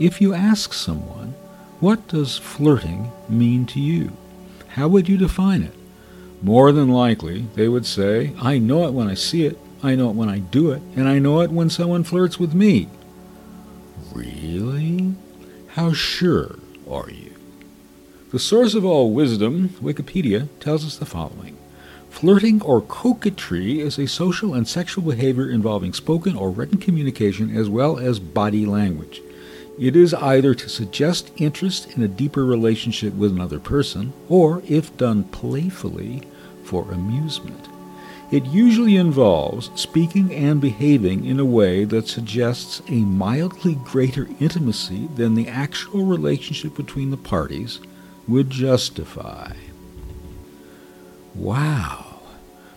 If you ask someone, what does flirting mean to you? How would you define it? More than likely, they would say, I know it when I see it, I know it when I do it, and I know it when someone flirts with me. Really? How sure are you? The source of all wisdom, Wikipedia, tells us the following. Flirting or coquetry is a social and sexual behavior involving spoken or written communication as well as body language. It is either to suggest interest in a deeper relationship with another person, or, if done playfully, for amusement. It usually involves speaking and behaving in a way that suggests a mildly greater intimacy than the actual relationship between the parties would justify. Wow.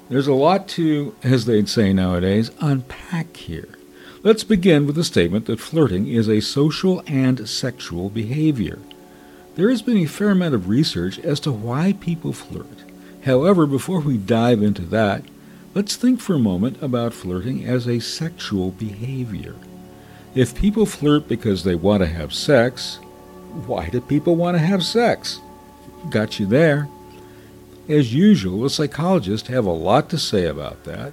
There's a lot to, as they'd say nowadays, unpack here. Let's begin with the statement that flirting is a social and sexual behavior. There has been a fair amount of research as to why people flirt. However, before we dive into that, Let's think for a moment about flirting as a sexual behavior. If people flirt because they want to have sex, why do people want to have sex? Got you there. As usual, the psychologists have a lot to say about that,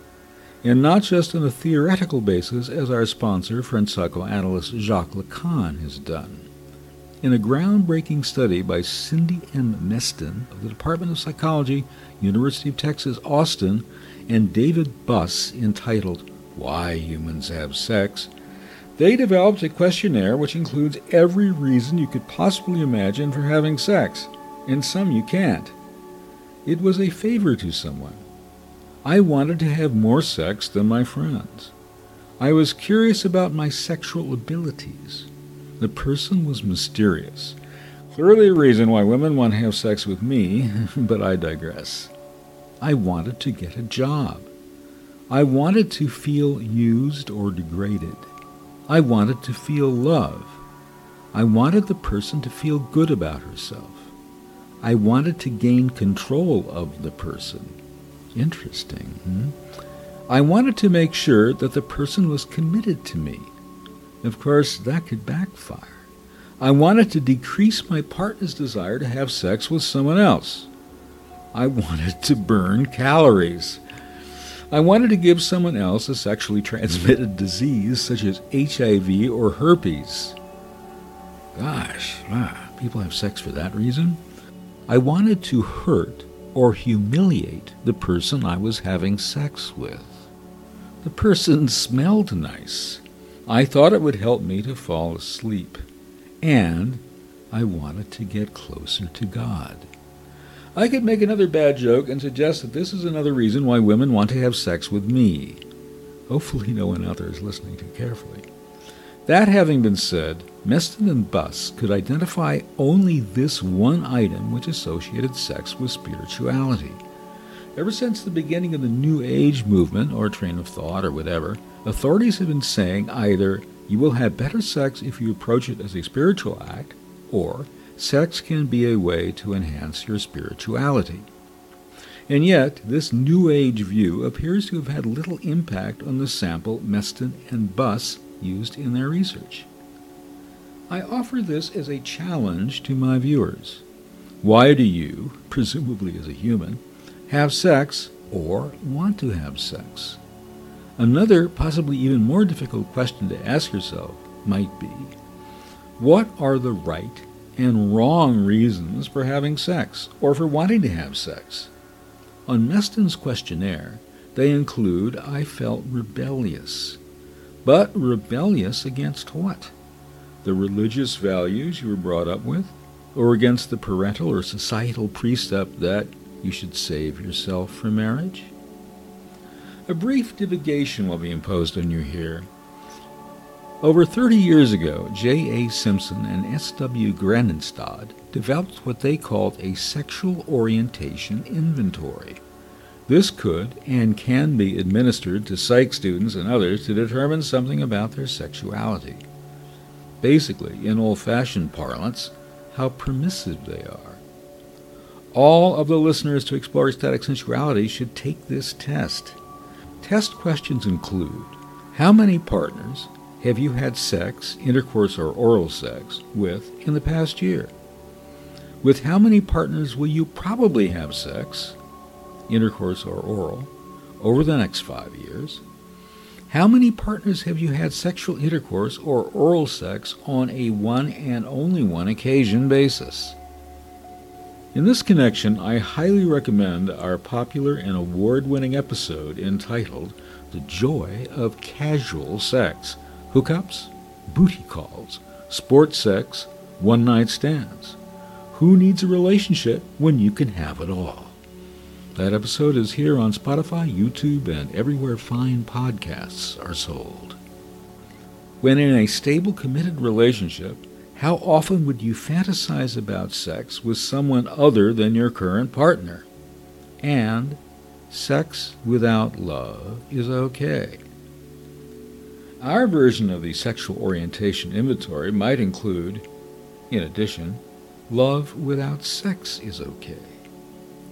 and not just on a theoretical basis as our sponsor, French psychoanalyst Jacques Lacan, has done. In a groundbreaking study by Cindy M. Meston of the Department of Psychology, University of Texas, Austin, and David Buss entitled Why Humans Have Sex, they developed a questionnaire which includes every reason you could possibly imagine for having sex, and some you can't. It was a favor to someone. I wanted to have more sex than my friends. I was curious about my sexual abilities. The person was mysterious. Clearly a reason why women want to have sex with me, but I digress. I wanted to get a job. I wanted to feel used or degraded. I wanted to feel love. I wanted the person to feel good about herself. I wanted to gain control of the person. Interesting. Hmm? I wanted to make sure that the person was committed to me. Of course, that could backfire. I wanted to decrease my partner's desire to have sex with someone else. I wanted to burn calories. I wanted to give someone else a sexually transmitted disease such as HIV or herpes. Gosh, ah, people have sex for that reason? I wanted to hurt or humiliate the person I was having sex with. The person smelled nice. I thought it would help me to fall asleep. And I wanted to get closer to God. I could make another bad joke and suggest that this is another reason why women want to have sex with me. Hopefully, no one out there is listening too carefully. That having been said, Meston and Buss could identify only this one item which associated sex with spirituality. Ever since the beginning of the New Age movement, or train of thought, or whatever, authorities have been saying either you will have better sex if you approach it as a spiritual act, or sex can be a way to enhance your spirituality. And yet, this New Age view appears to have had little impact on the sample Meston and Buss used in their research. I offer this as a challenge to my viewers. Why do you, presumably as a human, have sex or want to have sex? Another, possibly even more difficult question to ask yourself might be what are the right and wrong reasons for having sex or for wanting to have sex. On Meston's questionnaire, they include I felt rebellious. But rebellious against what? The religious values you were brought up with? Or against the parental or societal precept that you should save yourself for marriage? A brief divagation will be imposed on you here over 30 years ago, J.A. Simpson and S.W. Gangestad developed what they called a sexual orientation inventory. This could and can be administered to psych students and others to determine something about their sexuality. Basically, in old fashioned parlance, how permissive they are. All of the listeners to Explore Ecstatic Sensuality should take this test. Test questions include how many partners have you had sex, intercourse, or oral sex with in the past year? With how many partners will you probably have sex, intercourse, or oral, over the next five years? How many partners have you had sexual intercourse or oral sex on a one and only one occasion basis? In this connection, I highly recommend our popular and award winning episode entitled The Joy of Casual Sex Hookups, Booty Calls, Sports Sex, One Night Stands. Who needs a relationship when you can have it all? That episode is here on Spotify, YouTube, and everywhere fine podcasts are sold. When in a stable, committed relationship, how often would you fantasize about sex with someone other than your current partner? And sex without love is okay. Our version of the sexual orientation inventory might include, in addition, love without sex is okay.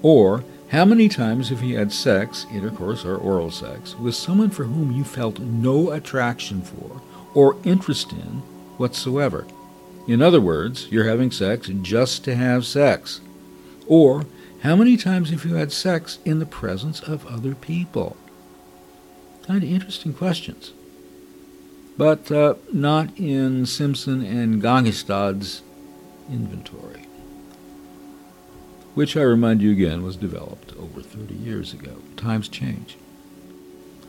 Or, how many times have you had sex, intercourse, or oral sex, with someone for whom you felt no attraction for or interest in whatsoever? In other words, you're having sex just to have sex. Or, how many times have you had sex in the presence of other people? Kind of interesting questions. But uh, not in Simpson and Gangestad's inventory, which I remind you again was developed over 30 years ago. Times change.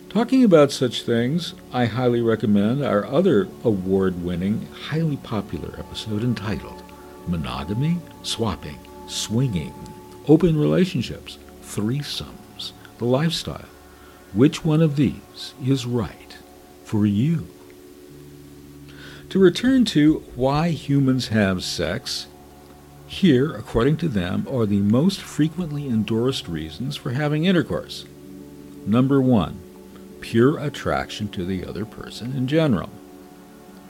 Talking about such things, I highly recommend our other award winning, highly popular episode entitled Monogamy, Swapping, Swinging, Open Relationships, Threesomes, The Lifestyle. Which one of these is right for you? To return to why humans have sex, here, according to them, are the most frequently endorsed reasons for having intercourse. Number one, pure attraction to the other person in general.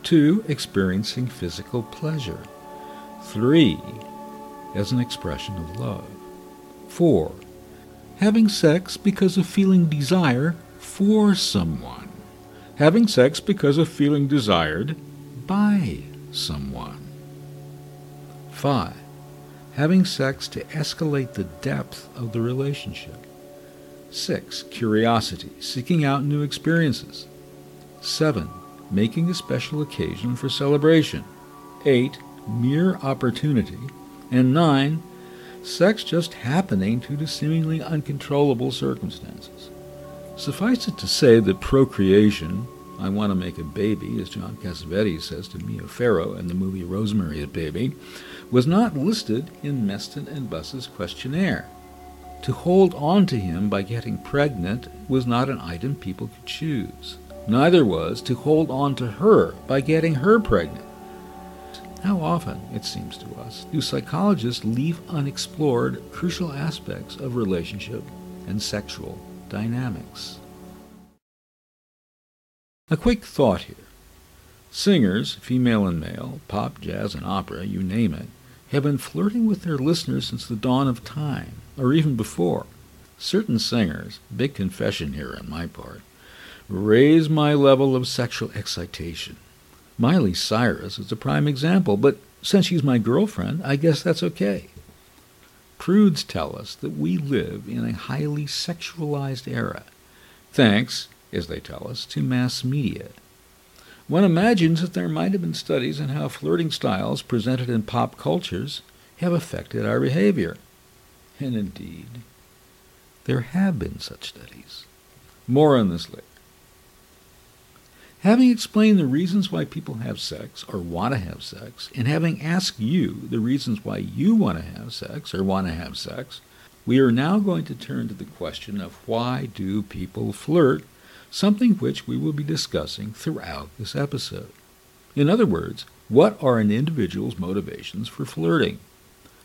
2. Experiencing physical pleasure. 3. As an expression of love. 4. Having sex because of feeling desire for someone. Having sex because of feeling desired by someone. 5. Having sex to escalate the depth of the relationship. 6. Curiosity, seeking out new experiences. 7. Making a special occasion for celebration. 8. Mere opportunity. And 9. Sex just happening due to seemingly uncontrollable circumstances. Suffice it to say that procreation, I want to make a baby, as John Cassavetes says to Mia Farrow in the movie Rosemary's Baby, was not listed in Meston and Buss's questionnaire. To hold on to him by getting pregnant was not an item people could choose. Neither was to hold on to her by getting her pregnant. How often, it seems to us, do psychologists leave unexplored crucial aspects of relationship and sexual dynamics? A quick thought here. Singers, female and male, pop, jazz, and opera, you name it, have been flirting with their listeners since the dawn of time, or even before. Certain singers, big confession here on my part, raise my level of sexual excitation. Miley Cyrus is a prime example, but since she's my girlfriend, I guess that's okay. Prudes tell us that we live in a highly sexualized era, thanks, as they tell us, to mass media. One imagines that there might have been studies on how flirting styles presented in pop cultures have affected our behavior. And indeed, there have been such studies. More on this later. Having explained the reasons why people have sex or want to have sex, and having asked you the reasons why you want to have sex or want to have sex, we are now going to turn to the question of why do people flirt something which we will be discussing throughout this episode. In other words, what are an individual's motivations for flirting?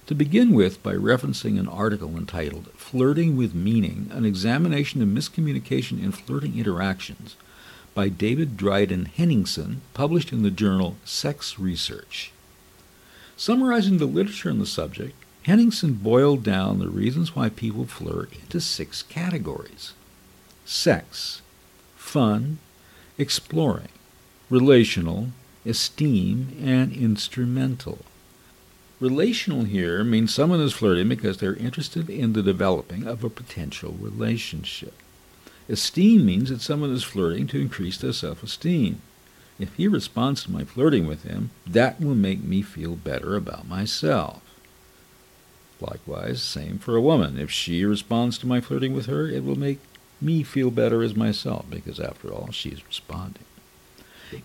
To begin with, by referencing an article entitled Flirting with Meaning An Examination of Miscommunication in Flirting Interactions by David Dryden Henningsen, published in the journal Sex Research. Summarizing the literature on the subject, Henningsen boiled down the reasons why people flirt into six categories sex, fun, exploring, relational, esteem, and instrumental. Relational here means someone is flirting because they're interested in the developing of a potential relationship. Esteem means that someone is flirting to increase their self-esteem. If he responds to my flirting with him, that will make me feel better about myself. Likewise, same for a woman. If she responds to my flirting with her, it will make me feel better as myself, because after all, she's responding.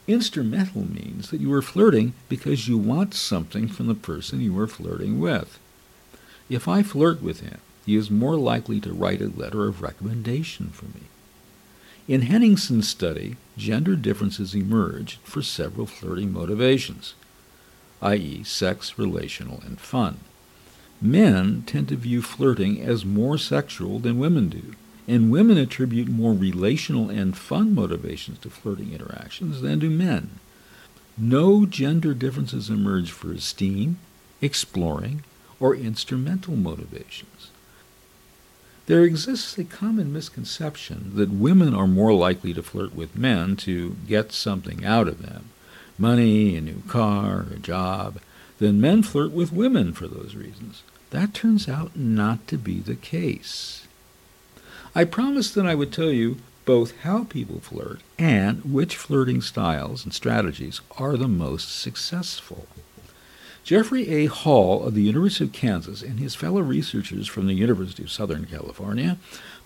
Instrumental means that you are flirting because you want something from the person you are flirting with. If I flirt with him, he is more likely to write a letter of recommendation for me. In Henningsen's study, gender differences emerged for several flirting motivations, i.e., sex, relational, and fun. Men tend to view flirting as more sexual than women do, and women attribute more relational and fun motivations to flirting interactions than do men. No gender differences emerge for esteem, exploring, or instrumental motivations. There exists a common misconception that women are more likely to flirt with men to get something out of them money, a new car, a job than men flirt with women for those reasons. That turns out not to be the case. I promised that I would tell you both how people flirt and which flirting styles and strategies are the most successful. Jeffrey A. Hall of the University of Kansas and his fellow researchers from the University of Southern California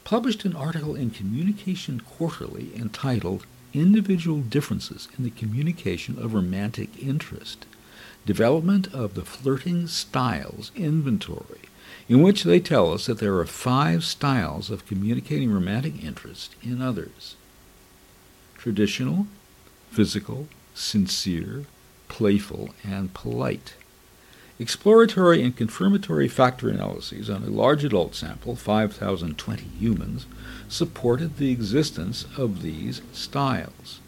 published an article in Communication Quarterly entitled Individual Differences in the Communication of Romantic Interest Development of the Flirting Styles Inventory in which they tell us that there are five styles of communicating romantic interest in others traditional, physical, sincere, playful, and polite. Exploratory and confirmatory factor analyses on a large adult sample, 5,020 humans, supported the existence of these styles.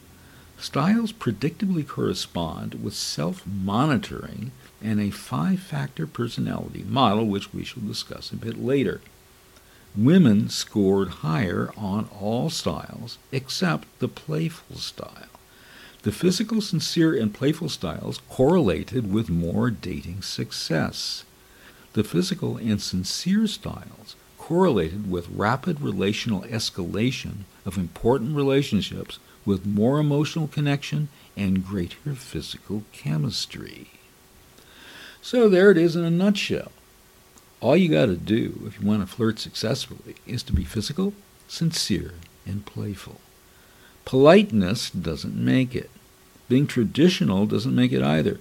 Styles predictably correspond with self monitoring and a five factor personality model, which we shall discuss a bit later. Women scored higher on all styles except the playful style. The physical, sincere, and playful styles correlated with more dating success. The physical and sincere styles correlated with rapid relational escalation of important relationships with more emotional connection and greater physical chemistry. So there it is in a nutshell. All you got to do if you want to flirt successfully is to be physical, sincere, and playful. Politeness doesn't make it. Being traditional doesn't make it either.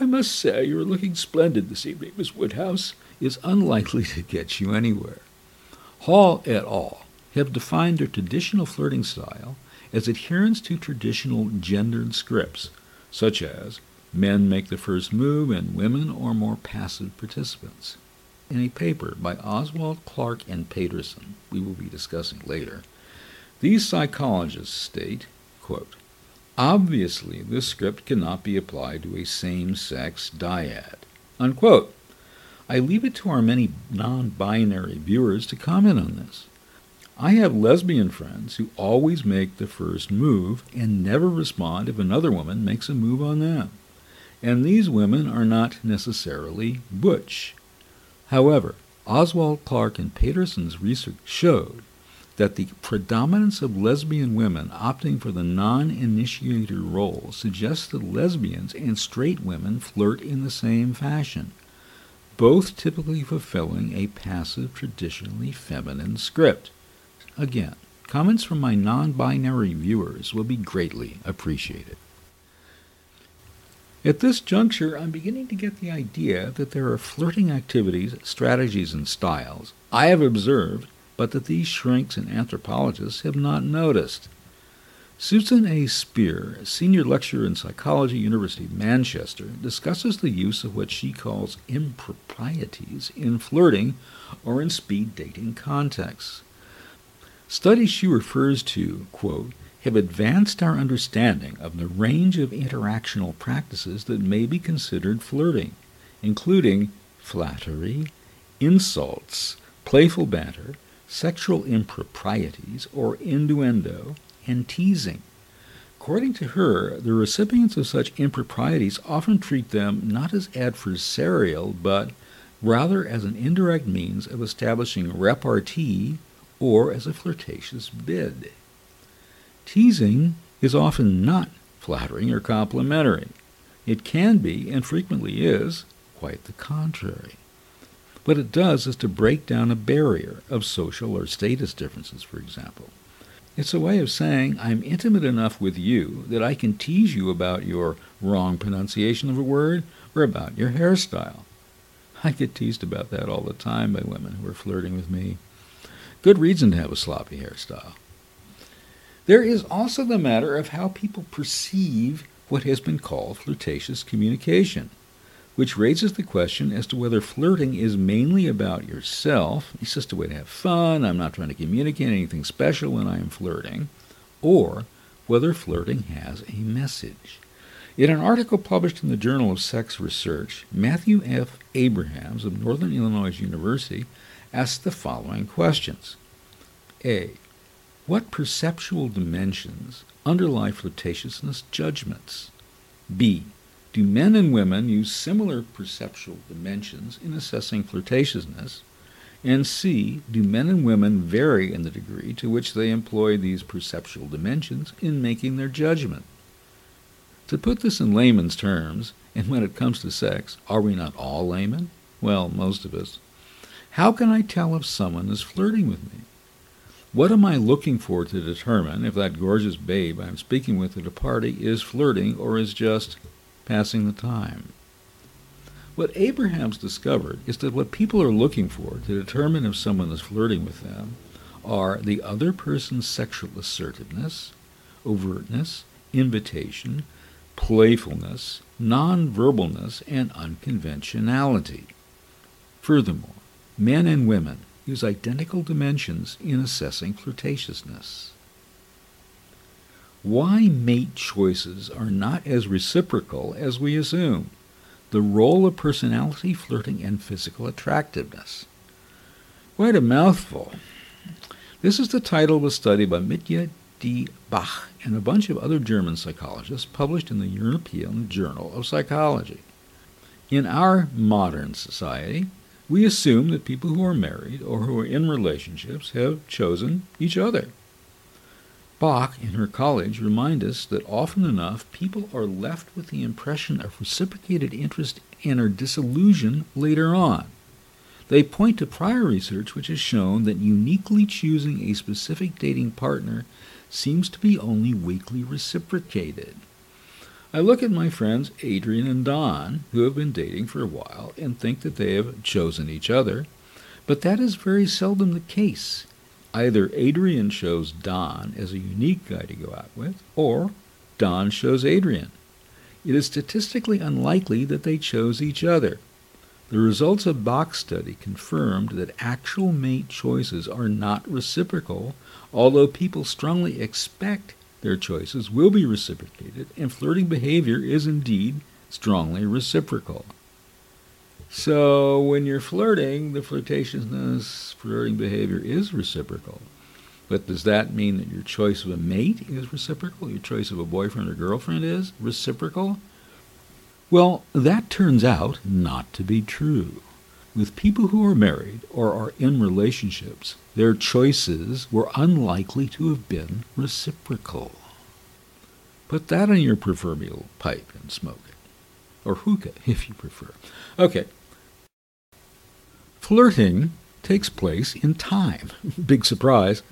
I must say you're looking splendid this evening, Miss Woodhouse, is unlikely to get you anywhere. Hall et al. have defined their traditional flirting style as adherence to traditional gendered scripts, such as Men make the first move, and women are more passive participants. In a paper by Oswald Clark and Paterson, we will be discussing later, these psychologists state, quote, Obviously, this script cannot be applied to a same sex dyad. Unquote. I leave it to our many non binary viewers to comment on this. I have lesbian friends who always make the first move and never respond if another woman makes a move on them and these women are not necessarily butch. However, Oswald Clark and Paterson's research showed that the predominance of lesbian women opting for the non initiator role suggests that lesbians and straight women flirt in the same fashion, both typically fulfilling a passive, traditionally feminine script. Again, comments from my non binary viewers will be greatly appreciated. At this juncture, I'm beginning to get the idea that there are flirting activities, strategies, and styles I have observed, but that these shrinks and anthropologists have not noticed. Susan A. Speer, senior lecturer in psychology, University of Manchester, discusses the use of what she calls improprieties in flirting or in speed dating contexts. Studies she refers to, quote, have advanced our understanding of the range of interactional practices that may be considered flirting, including flattery, insults, playful banter, sexual improprieties or innuendo, and teasing. According to her, the recipients of such improprieties often treat them not as adversarial, but rather as an indirect means of establishing repartee or as a flirtatious bid. Teasing is often not flattering or complimentary. It can be, and frequently is, quite the contrary. What it does is to break down a barrier of social or status differences, for example. It's a way of saying, I'm intimate enough with you that I can tease you about your wrong pronunciation of a word or about your hairstyle. I get teased about that all the time by women who are flirting with me. Good reason to have a sloppy hairstyle. There is also the matter of how people perceive what has been called flirtatious communication, which raises the question as to whether flirting is mainly about yourself, it's just a way to have fun, I'm not trying to communicate anything special when I am flirting, or whether flirting has a message. In an article published in the Journal of Sex Research, Matthew F. Abrahams of Northern Illinois University asked the following questions A. What perceptual dimensions underlie flirtatiousness judgments? B. Do men and women use similar perceptual dimensions in assessing flirtatiousness? And C. Do men and women vary in the degree to which they employ these perceptual dimensions in making their judgment? To put this in layman's terms, and when it comes to sex, are we not all laymen? Well, most of us. How can I tell if someone is flirting with me? What am I looking for to determine if that gorgeous babe I'm speaking with at a party is flirting or is just passing the time? What Abrahams discovered is that what people are looking for to determine if someone is flirting with them are the other person's sexual assertiveness, overtness, invitation, playfulness, nonverbalness, and unconventionality. Furthermore, men and women use identical dimensions in assessing flirtatiousness. Why mate choices are not as reciprocal as we assume. The role of personality, flirting, and physical attractiveness. Quite a mouthful. This is the title of a study by Mitja D. Bach and a bunch of other German psychologists published in the European Journal of Psychology. In our modern society, we assume that people who are married or who are in relationships have chosen each other. Bach and her colleagues remind us that often enough people are left with the impression of reciprocated interest and are disillusioned later on. They point to prior research which has shown that uniquely choosing a specific dating partner seems to be only weakly reciprocated. I look at my friends Adrian and Don, who have been dating for a while, and think that they have chosen each other, but that is very seldom the case. Either Adrian shows Don as a unique guy to go out with, or Don shows Adrian. It is statistically unlikely that they chose each other. The results of Bach's study confirmed that actual mate choices are not reciprocal, although people strongly expect their choices will be reciprocated, and flirting behavior is indeed strongly reciprocal. So when you're flirting, the flirtatiousness, flirting behavior is reciprocal. But does that mean that your choice of a mate is reciprocal? Your choice of a boyfriend or girlfriend is reciprocal? Well, that turns out not to be true. With people who are married or are in relationships, their choices were unlikely to have been reciprocal. Put that in your proverbial pipe and smoke it. Or hookah, if you prefer. Okay. Flirting takes place in time. Big surprise.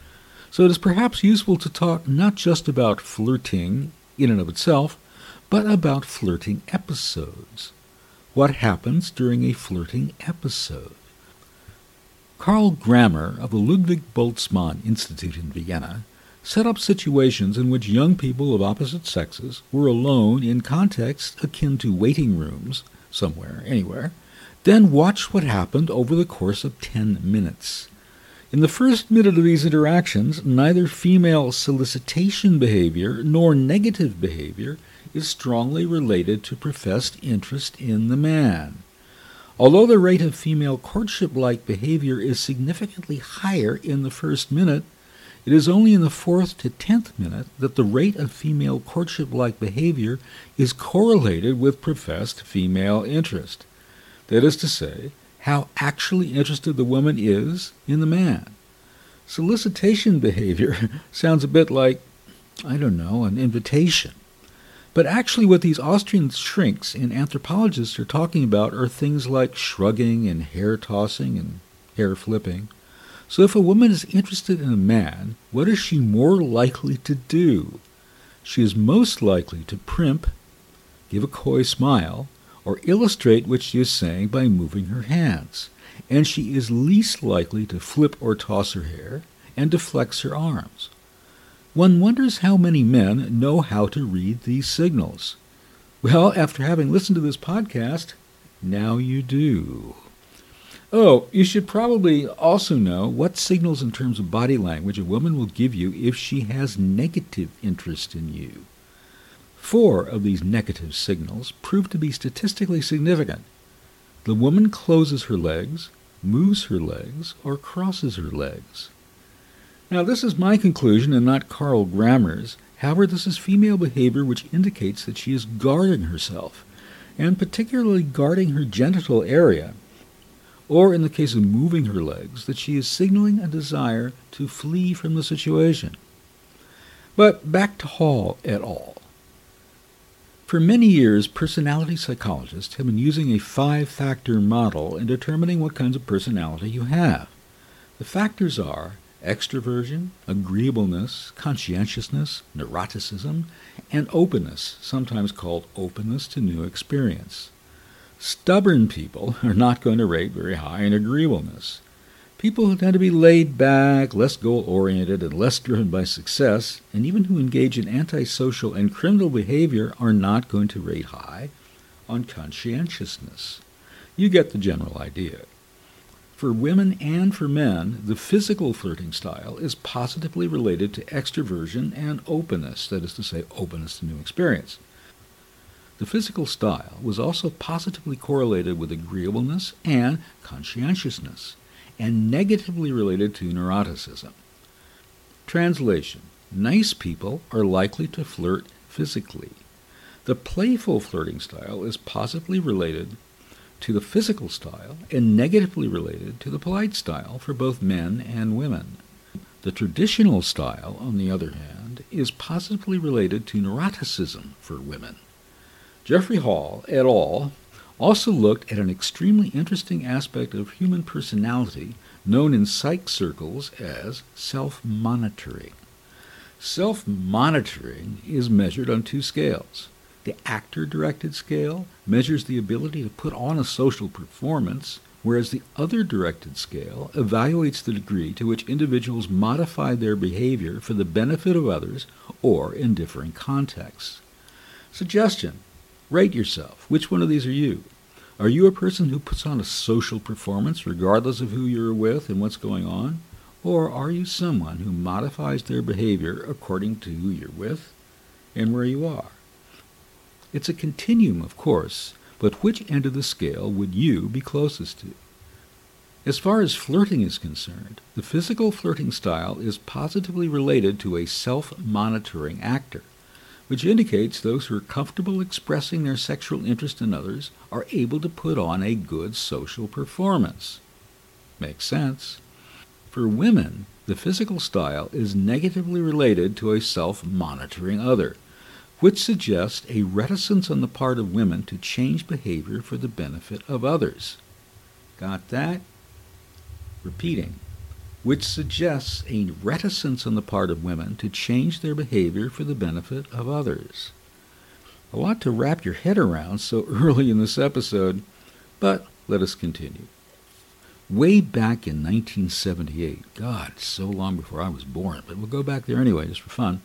So it is perhaps useful to talk not just about flirting in and of itself, but about flirting episodes. What happens during a flirting episode? Karl Grammer of the Ludwig Boltzmann Institute in Vienna set up situations in which young people of opposite sexes were alone in contexts akin to waiting rooms, somewhere, anywhere, then watched what happened over the course of ten minutes. In the first minute of these interactions, neither female solicitation behavior nor negative behavior is strongly related to professed interest in the man. Although the rate of female courtship like behavior is significantly higher in the first minute, It is only in the fourth to tenth minute that the rate of female courtship-like behavior is correlated with professed female interest. That is to say, how actually interested the woman is in the man. Solicitation behavior sounds a bit like, I don't know, an invitation. But actually, what these Austrian shrinks and anthropologists are talking about are things like shrugging and hair tossing and hair flipping. So if a woman is interested in a man, what is she more likely to do? She is most likely to primp, give a coy smile, or illustrate what she is saying by moving her hands. And she is least likely to flip or toss her hair and to flex her arms. One wonders how many men know how to read these signals. Well, after having listened to this podcast, now you do. Oh, you should probably also know what signals in terms of body language a woman will give you if she has negative interest in you. Four of these negative signals prove to be statistically significant. The woman closes her legs, moves her legs, or crosses her legs. Now, this is my conclusion and not Karl Grammer's. However, this is female behavior which indicates that she is guarding herself, and particularly guarding her genital area or in the case of moving her legs, that she is signaling a desire to flee from the situation. But back to Hall et al. For many years, personality psychologists have been using a five factor model in determining what kinds of personality you have. The factors are extroversion, agreeableness, conscientiousness, neuroticism, and openness, sometimes called openness to new experience. Stubborn people are not going to rate very high in agreeableness. People who tend to be laid back, less goal oriented, and less driven by success, and even who engage in antisocial and criminal behavior, are not going to rate high on conscientiousness. You get the general idea. For women and for men, the physical flirting style is positively related to extroversion and openness, that is to say, openness to new experience. The physical style was also positively correlated with agreeableness and conscientiousness, and negatively related to neuroticism. Translation Nice people are likely to flirt physically. The playful flirting style is positively related to the physical style and negatively related to the polite style for both men and women. The traditional style, on the other hand, is positively related to neuroticism for women. Jeffrey Hall et al. also looked at an extremely interesting aspect of human personality known in psych circles as self monitoring. Self monitoring is measured on two scales. The actor directed scale measures the ability to put on a social performance, whereas the other directed scale evaluates the degree to which individuals modify their behavior for the benefit of others or in differing contexts. Suggestion Rate yourself. Which one of these are you? Are you a person who puts on a social performance regardless of who you're with and what's going on? Or are you someone who modifies their behavior according to who you're with and where you are? It's a continuum, of course, but which end of the scale would you be closest to? As far as flirting is concerned, the physical flirting style is positively related to a self-monitoring actor which indicates those who are comfortable expressing their sexual interest in others are able to put on a good social performance. Makes sense. For women, the physical style is negatively related to a self monitoring other, which suggests a reticence on the part of women to change behavior for the benefit of others. Got that? Repeating which suggests a reticence on the part of women to change their behavior for the benefit of others. A lot to wrap your head around so early in this episode, but let us continue. Way back in 1978, God, so long before I was born, but we'll go back there anyway just for fun.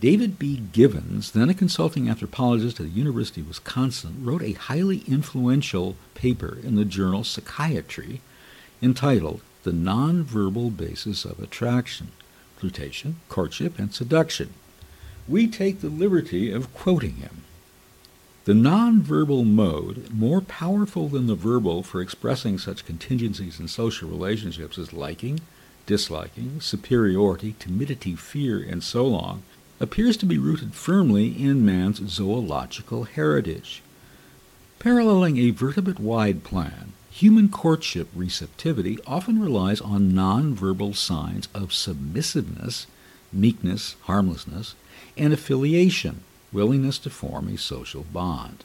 David B. Givens, then a consulting anthropologist at the University of Wisconsin, wrote a highly influential paper in the journal Psychiatry entitled the nonverbal basis of attraction, flirtation, courtship, and seduction. We take the liberty of quoting him. The nonverbal mode, more powerful than the verbal for expressing such contingencies in social relationships as liking, disliking, superiority, timidity, fear, and so on, appears to be rooted firmly in man's zoological heritage. Paralleling a vertebrate-wide plan, human courtship receptivity often relies on nonverbal signs of submissiveness, meekness, harmlessness, and affiliation, willingness to form a social bond.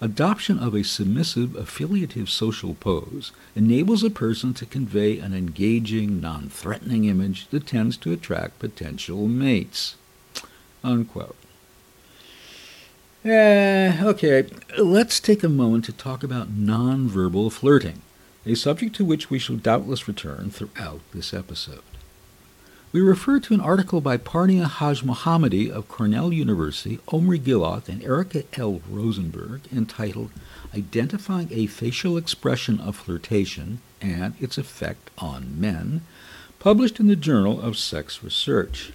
Adoption of a submissive, affiliative social pose enables a person to convey an engaging, non threatening image that tends to attract potential mates. Unquote. Uh, okay, let's take a moment to talk about nonverbal flirting, a subject to which we shall doubtless return throughout this episode. We refer to an article by Parnia Haj Hajmohammadi of Cornell University, Omri Gillath, and Erica L. Rosenberg entitled Identifying a Facial Expression of Flirtation and Its Effect on Men, published in the Journal of Sex Research.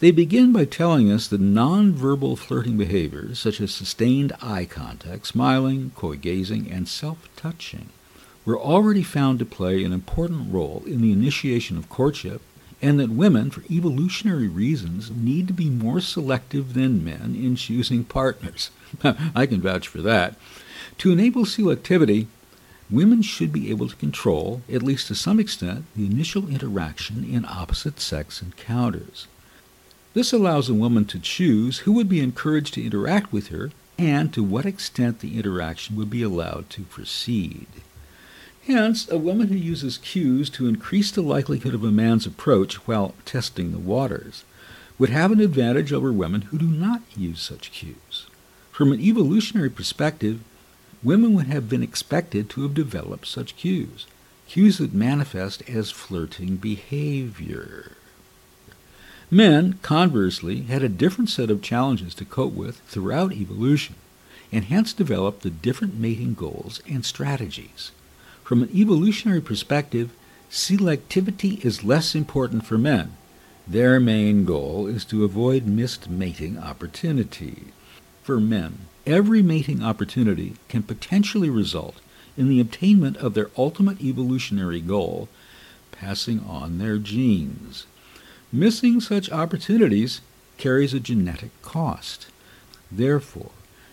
They begin by telling us that nonverbal flirting behaviors, such as sustained eye contact, smiling, coy gazing, and self touching, were already found to play an important role in the initiation of courtship and that women, for evolutionary reasons, need to be more selective than men in choosing partners. I can vouch for that. To enable selectivity, women should be able to control, at least to some extent, the initial interaction in opposite sex encounters. This allows a woman to choose who would be encouraged to interact with her and to what extent the interaction would be allowed to proceed. Hence, a woman who uses cues to increase the likelihood of a man's approach while testing the waters would have an advantage over women who do not use such cues. From an evolutionary perspective, women would have been expected to have developed such cues, cues that manifest as flirting behavior. Men, conversely, had a different set of challenges to cope with throughout evolution, and hence developed the different mating goals and strategies. From an evolutionary perspective, selectivity is less important for men. Their main goal is to avoid missed mating opportunity. For men, every mating opportunity can potentially result in the obtainment of their ultimate evolutionary goal, passing on their genes. Missing such opportunities carries a genetic cost. Therefore,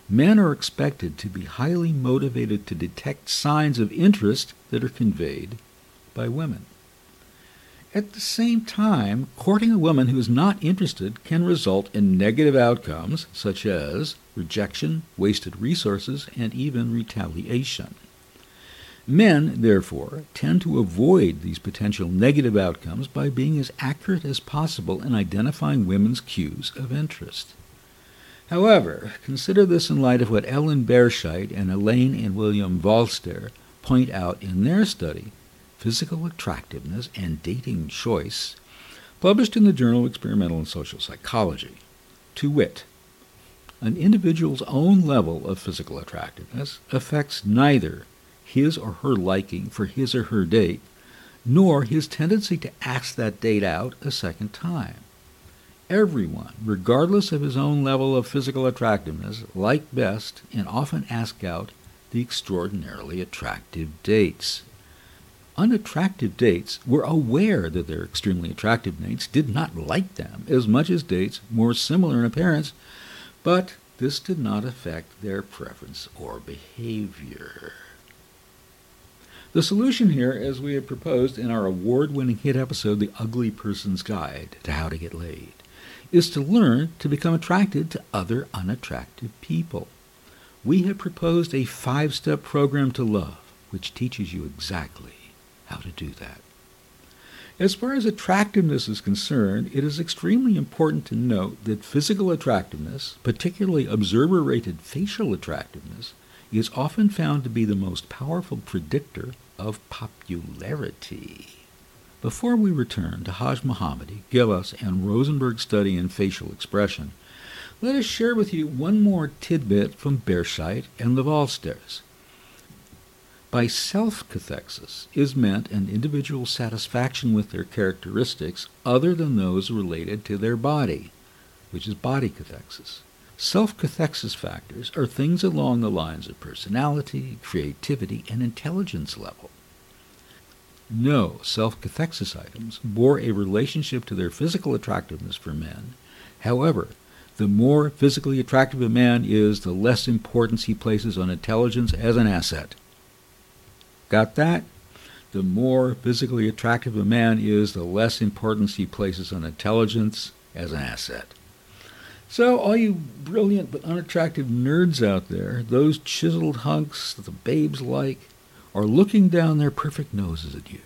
men are expected to be highly motivated to detect signs of interest that are conveyed by women. At the same time, courting a woman who is not interested can result in negative outcomes such as rejection, wasted resources, and even retaliation. Men, therefore, tend to avoid these potential negative outcomes by being as accurate as possible in identifying women's cues of interest. However, consider this in light of what Ellen Berscheid and Elaine and William Walster point out in their study, Physical Attractiveness and Dating Choice, published in the Journal of Experimental and Social Psychology. To wit, an individual's own level of physical attractiveness affects neither his or her liking for his or her date, nor his tendency to ask that date out a second time. Everyone, regardless of his own level of physical attractiveness, like best and often ask out the extraordinarily attractive dates. Unattractive dates were aware that their extremely attractive mates did not like them as much as dates more similar in appearance, but this did not affect their preference or behavior. The solution here, as we have proposed in our award winning hit episode, The Ugly Person's Guide to How to Get Laid, is to learn to become attracted to other unattractive people. We have proposed a five step program to love, which teaches you exactly how to do that. As far as attractiveness is concerned, it is extremely important to note that physical attractiveness, particularly observer rated facial attractiveness, is often found to be the most powerful predictor of popularity. Before we return to Hajmohammadi, Gillis, and Rosenberg's study in facial expression, let us share with you one more tidbit from Berscheid and the By self-cathexis is meant an individual satisfaction with their characteristics other than those related to their body, which is body cathexis. Self-cathexis factors are things along the lines of personality, creativity, and intelligence level. no self-cathexis items bore a relationship to their physical attractiveness for men. However, the more physically attractive a man is, the less importance he places on intelligence as an asset. Got that? The more physically attractive a man is, the less importance he places on intelligence as an asset. So, all you brilliant but unattractive nerds out there, those chiseled hunks that the babes like, are looking down their perfect noses at you.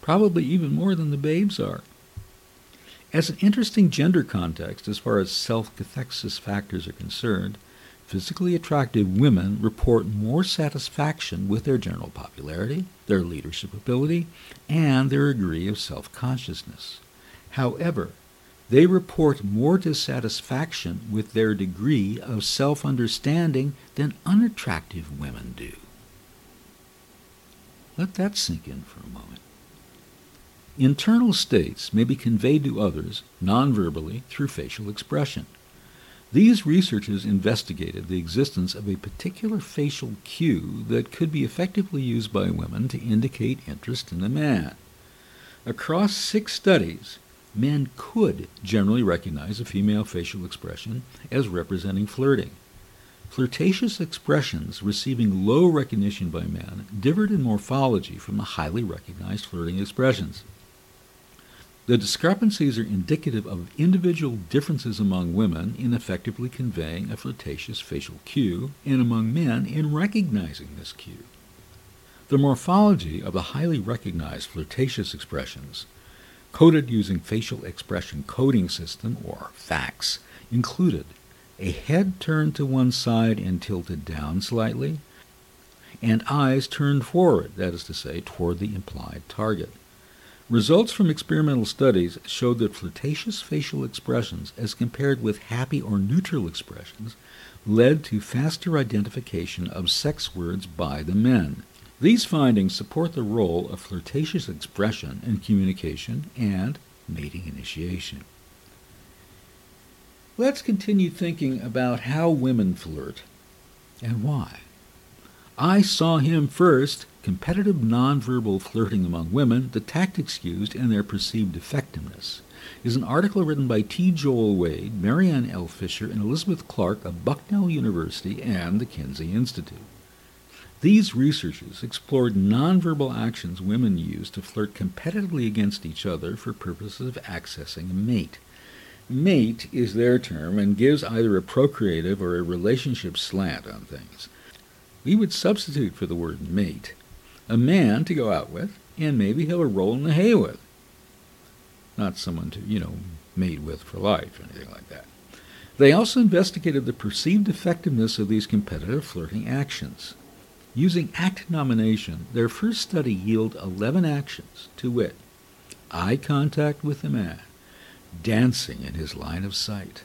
Probably even more than the babes are. As an interesting gender context, as far as self cathexis factors are concerned, physically attractive women report more satisfaction with their general popularity, their leadership ability, and their degree of self consciousness. However, they report more dissatisfaction with their degree of self understanding than unattractive women do. Let that sink in for a moment. Internal states may be conveyed to others nonverbally through facial expression. These researchers investigated the existence of a particular facial cue that could be effectively used by women to indicate interest in a man. Across six studies, men could generally recognize a female facial expression as representing flirting. Flirtatious expressions receiving low recognition by men differed in morphology from the highly recognized flirting expressions. The discrepancies are indicative of individual differences among women in effectively conveying a flirtatious facial cue and among men in recognizing this cue. The morphology of the highly recognized flirtatious expressions coded using facial expression coding system, or FACS, included a head turned to one side and tilted down slightly, and eyes turned forward, that is to say, toward the implied target. Results from experimental studies showed that flirtatious facial expressions, as compared with happy or neutral expressions, led to faster identification of sex words by the men. These findings support the role of flirtatious expression in communication and mating initiation. Let's continue thinking about how women flirt and why. I saw him first, competitive nonverbal flirting among women, the tactics used, and their perceived effectiveness, is an article written by T. Joel Wade, Maryanne L. Fisher, and Elizabeth Clark of Bucknell University and the Kinsey Institute. These researchers explored nonverbal actions women use to flirt competitively against each other for purposes of accessing a mate. Mate is their term and gives either a procreative or a relationship slant on things. We would substitute for the word mate a man to go out with and maybe have a roll in the hay with. Not someone to, you know, mate with for life or anything like that. They also investigated the perceived effectiveness of these competitive flirting actions. Using ACT nomination, their first study yielded 11 actions, to wit, eye contact with the man, dancing in his line of sight,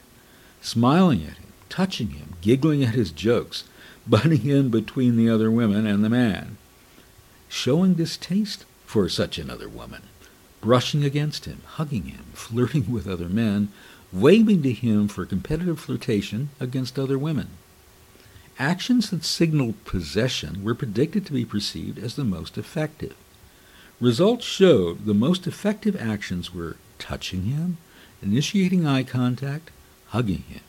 smiling at him, touching him, giggling at his jokes, butting in between the other women and the man, showing distaste for such another woman, brushing against him, hugging him, flirting with other men, waving to him for competitive flirtation against other women. Actions that signaled possession were predicted to be perceived as the most effective. Results showed the most effective actions were touching him, initiating eye contact, hugging him,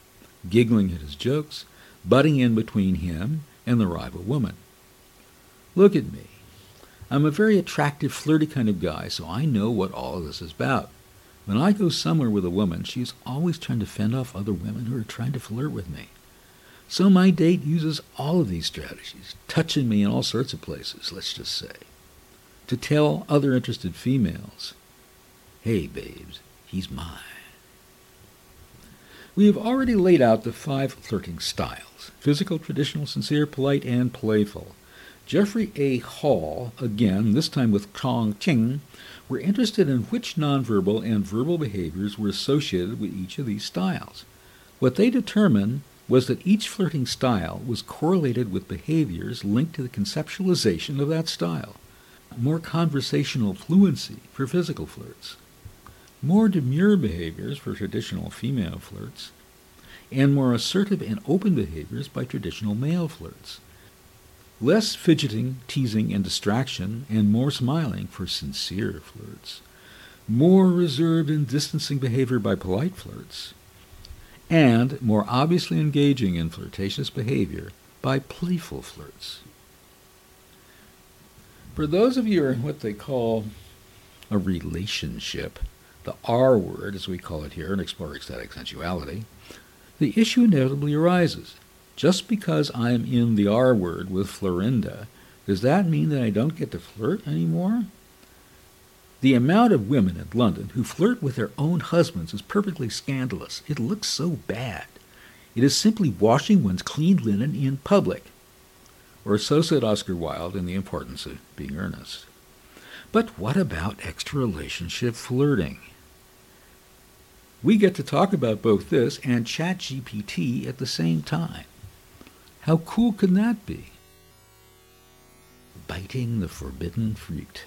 giggling at his jokes, butting in between him and the rival woman. Look at me. I'm a very attractive, flirty kind of guy, so I know what all of this is about. When I go somewhere with a woman, she's always trying to fend off other women who are trying to flirt with me. So my date uses all of these strategies, touching me in all sorts of places, let's just say, to tell other interested females, hey, babes, he's mine. We have already laid out the five flirting styles physical, traditional, sincere, polite, and playful. Jeffrey A. Hall, again, this time with Chong Xing, were interested in which nonverbal and verbal behaviors were associated with each of these styles. What they determined was that each flirting style was correlated with behaviors linked to the conceptualization of that style. More conversational fluency for physical flirts, more demure behaviors for traditional female flirts, and more assertive and open behaviors by traditional male flirts. less fidgeting, teasing, and distraction, and more smiling for sincere flirts, more reserved and distancing behavior by polite flirts, and more obviously engaging in flirtatious behavior by playful flirts. For those of you who are in what they call a relationship, the R word, as we call it here in Explore Ecstatic Sensuality, the issue inevitably arises. Just because I am in the R word with Florinda, does that mean that I don't get to flirt anymore? The amount of women in London who flirt with their own husbands is perfectly scandalous. It looks so bad. It is simply washing one's clean linen in public. Or so said Oscar Wilde in The Importance of Being Earnest. But what about extra relationship flirting? We get to talk about both this and ChatGPT at the same time. How cool can that be? Biting the forbidden fruit.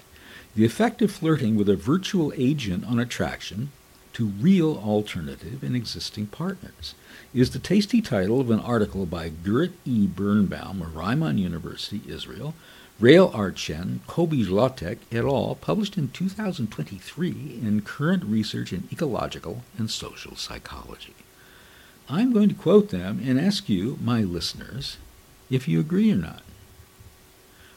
The effect of flirting with a virtual agent on attraction to real alternative and existing partners is the tasty title of an article by Gurit E. Birnbaum of Reichman University, Israel, Rael Artgen, Kobi Zlotek et al., published in 2023 in Current Research in Ecological and Social Psychology. I'm going to quote them and ask you, my listeners, if you agree or not.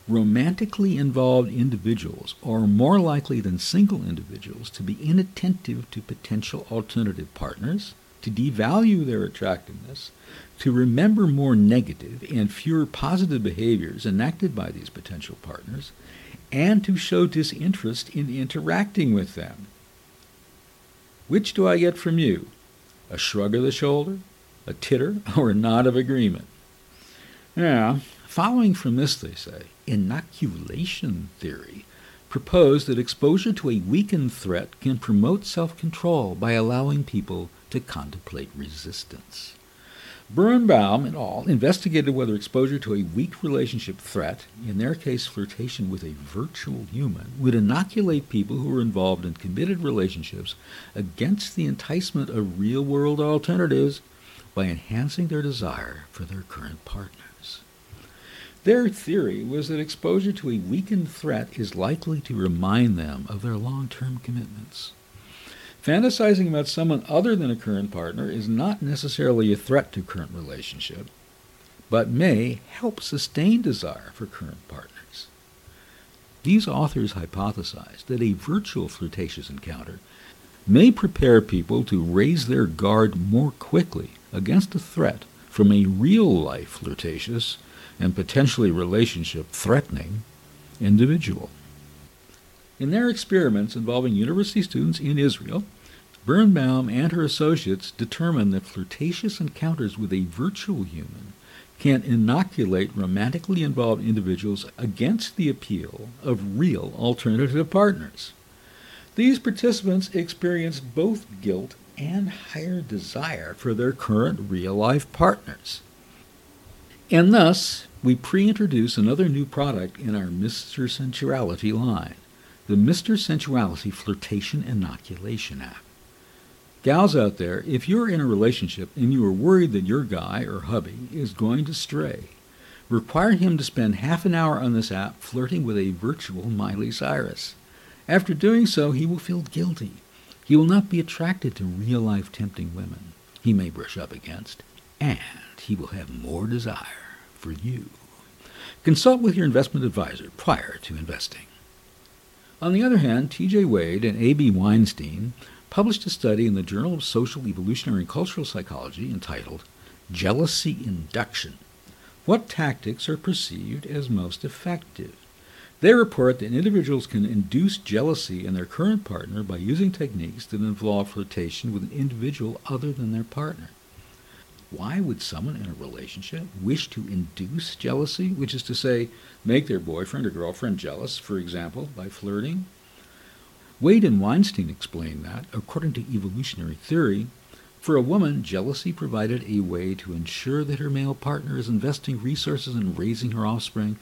Romantically involved individuals are more likely than single individuals to be inattentive to potential alternative partners, to devalue their attractiveness, to remember more negative and fewer positive behaviors enacted by these potential partners, and to show disinterest in interacting with them. Which do I get from you? A shrug of the shoulder, a titter, or a nod of agreement. Yeah, following from this, they say, inoculation theory proposed that exposure to a weakened threat can promote self-control by allowing people to contemplate resistance. Birnbaum et al. investigated whether exposure to a weak relationship threat, in their case flirtation with a virtual human, would inoculate people who were involved in committed relationships against the enticement of real world alternatives by enhancing their desire for their current partners. Their theory was that exposure to a weakened threat is likely to remind them of their long term commitments. Fantasizing about someone other than a current partner is not necessarily a threat to current relationship, but may help sustain desire for current partners. These authors hypothesized that a virtual flirtatious encounter may prepare people to raise their guard more quickly against a threat from a real life flirtatious and potentially relationship threatening individual. In their experiments involving university students in Israel, Birnbaum and her associates determined that flirtatious encounters with a virtual human can inoculate romantically involved individuals against the appeal of real alternative partners. These participants experienced both guilt and higher desire for their current real life partners. And thus, we pre introduce another new product in our Mr. Sensuality line the Mr. Sensuality Flirtation Inoculation app. Gals out there, if you're in a relationship and you are worried that your guy or hubby is going to stray, require him to spend half an hour on this app flirting with a virtual Miley Cyrus. After doing so, he will feel guilty. He will not be attracted to real life tempting women he may brush up against, and he will have more desire for you. Consult with your investment advisor prior to investing. On the other hand, T.J. Wade and A.B. Weinstein published a study in the Journal of Social, Evolutionary, and Cultural Psychology entitled Jealousy Induction What Tactics Are Perceived as Most Effective? They report that individuals can induce jealousy in their current partner by using techniques that involve flirtation with an individual other than their partner. Why would someone in a relationship wish to induce jealousy, which is to say, make their boyfriend or girlfriend jealous, for example, by flirting? Wade and Weinstein explain that, according to evolutionary theory, for a woman, jealousy provided a way to ensure that her male partner is investing resources in raising her offspring.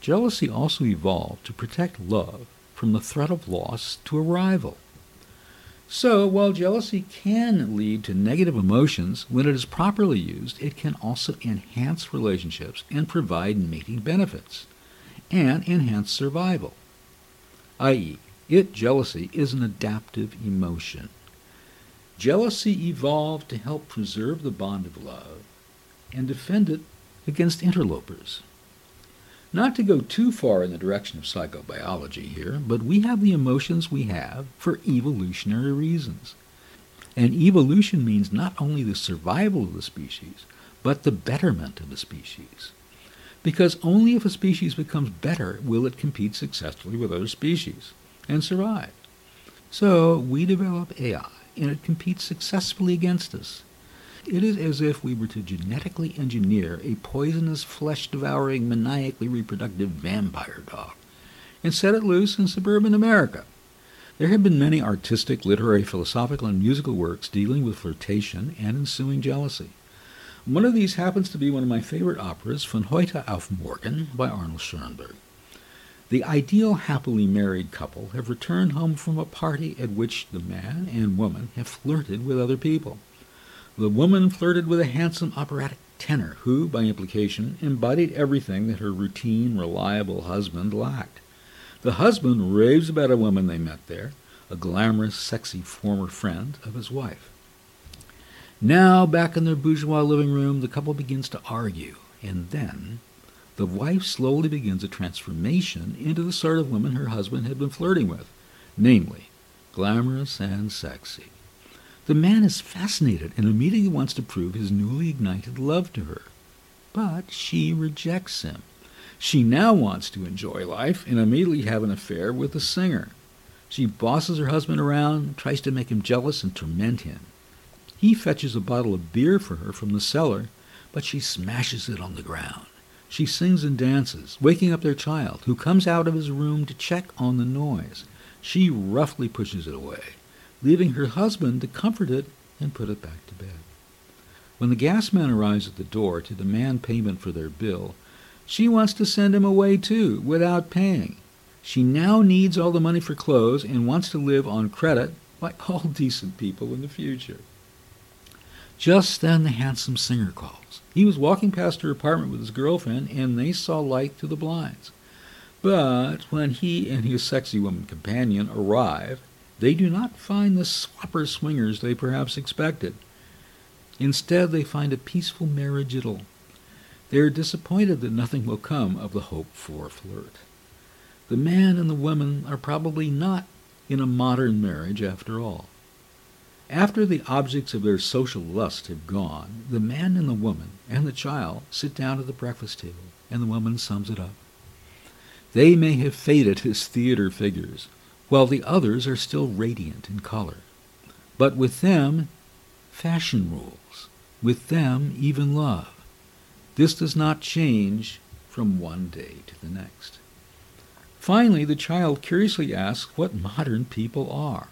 Jealousy also evolved to protect love from the threat of loss to a rival. So, while jealousy can lead to negative emotions, when it is properly used, it can also enhance relationships and provide mating benefits and enhance survival. I.e., it, jealousy, is an adaptive emotion. Jealousy evolved to help preserve the bond of love and defend it against interlopers. Not to go too far in the direction of psychobiology here, but we have the emotions we have for evolutionary reasons. And evolution means not only the survival of the species, but the betterment of the species. Because only if a species becomes better will it compete successfully with other species and survive. So we develop AI, and it competes successfully against us. It is as if we were to genetically engineer a poisonous, flesh devouring, maniacally reproductive vampire dog and set it loose in suburban America. There have been many artistic, literary, philosophical, and musical works dealing with flirtation and ensuing jealousy. One of these happens to be one of my favorite operas, Von heute auf morgen, by Arnold Schoenberg. The ideal happily married couple have returned home from a party at which the man and woman have flirted with other people. The woman flirted with a handsome operatic tenor who, by implication, embodied everything that her routine, reliable husband lacked. The husband raves about a woman they met there, a glamorous, sexy former friend of his wife. Now, back in their bourgeois living room, the couple begins to argue, and then the wife slowly begins a transformation into the sort of woman her husband had been flirting with, namely, glamorous and sexy. The man is fascinated and immediately wants to prove his newly ignited love to her. But she rejects him. She now wants to enjoy life and immediately have an affair with the singer. She bosses her husband around, tries to make him jealous and torment him. He fetches a bottle of beer for her from the cellar, but she smashes it on the ground. She sings and dances, waking up their child, who comes out of his room to check on the noise. She roughly pushes it away leaving her husband to comfort it and put it back to bed. When the gas man arrives at the door to demand payment for their bill, she wants to send him away too, without paying. She now needs all the money for clothes and wants to live on credit like all decent people in the future. Just then the handsome singer calls. He was walking past her apartment with his girlfriend, and they saw light through the blinds. But when he and his sexy woman companion arrive, they do not find the swapper swingers they perhaps expected. Instead, they find a peaceful marriage idyll. They are disappointed that nothing will come of the hoped for flirt. The man and the woman are probably not in a modern marriage after all. After the objects of their social lust have gone, the man and the woman and the child sit down at the breakfast table, and the woman sums it up. They may have faded as theater figures, while the others are still radiant in color. But with them, fashion rules. With them, even love. This does not change from one day to the next. Finally, the child curiously asks what modern people are.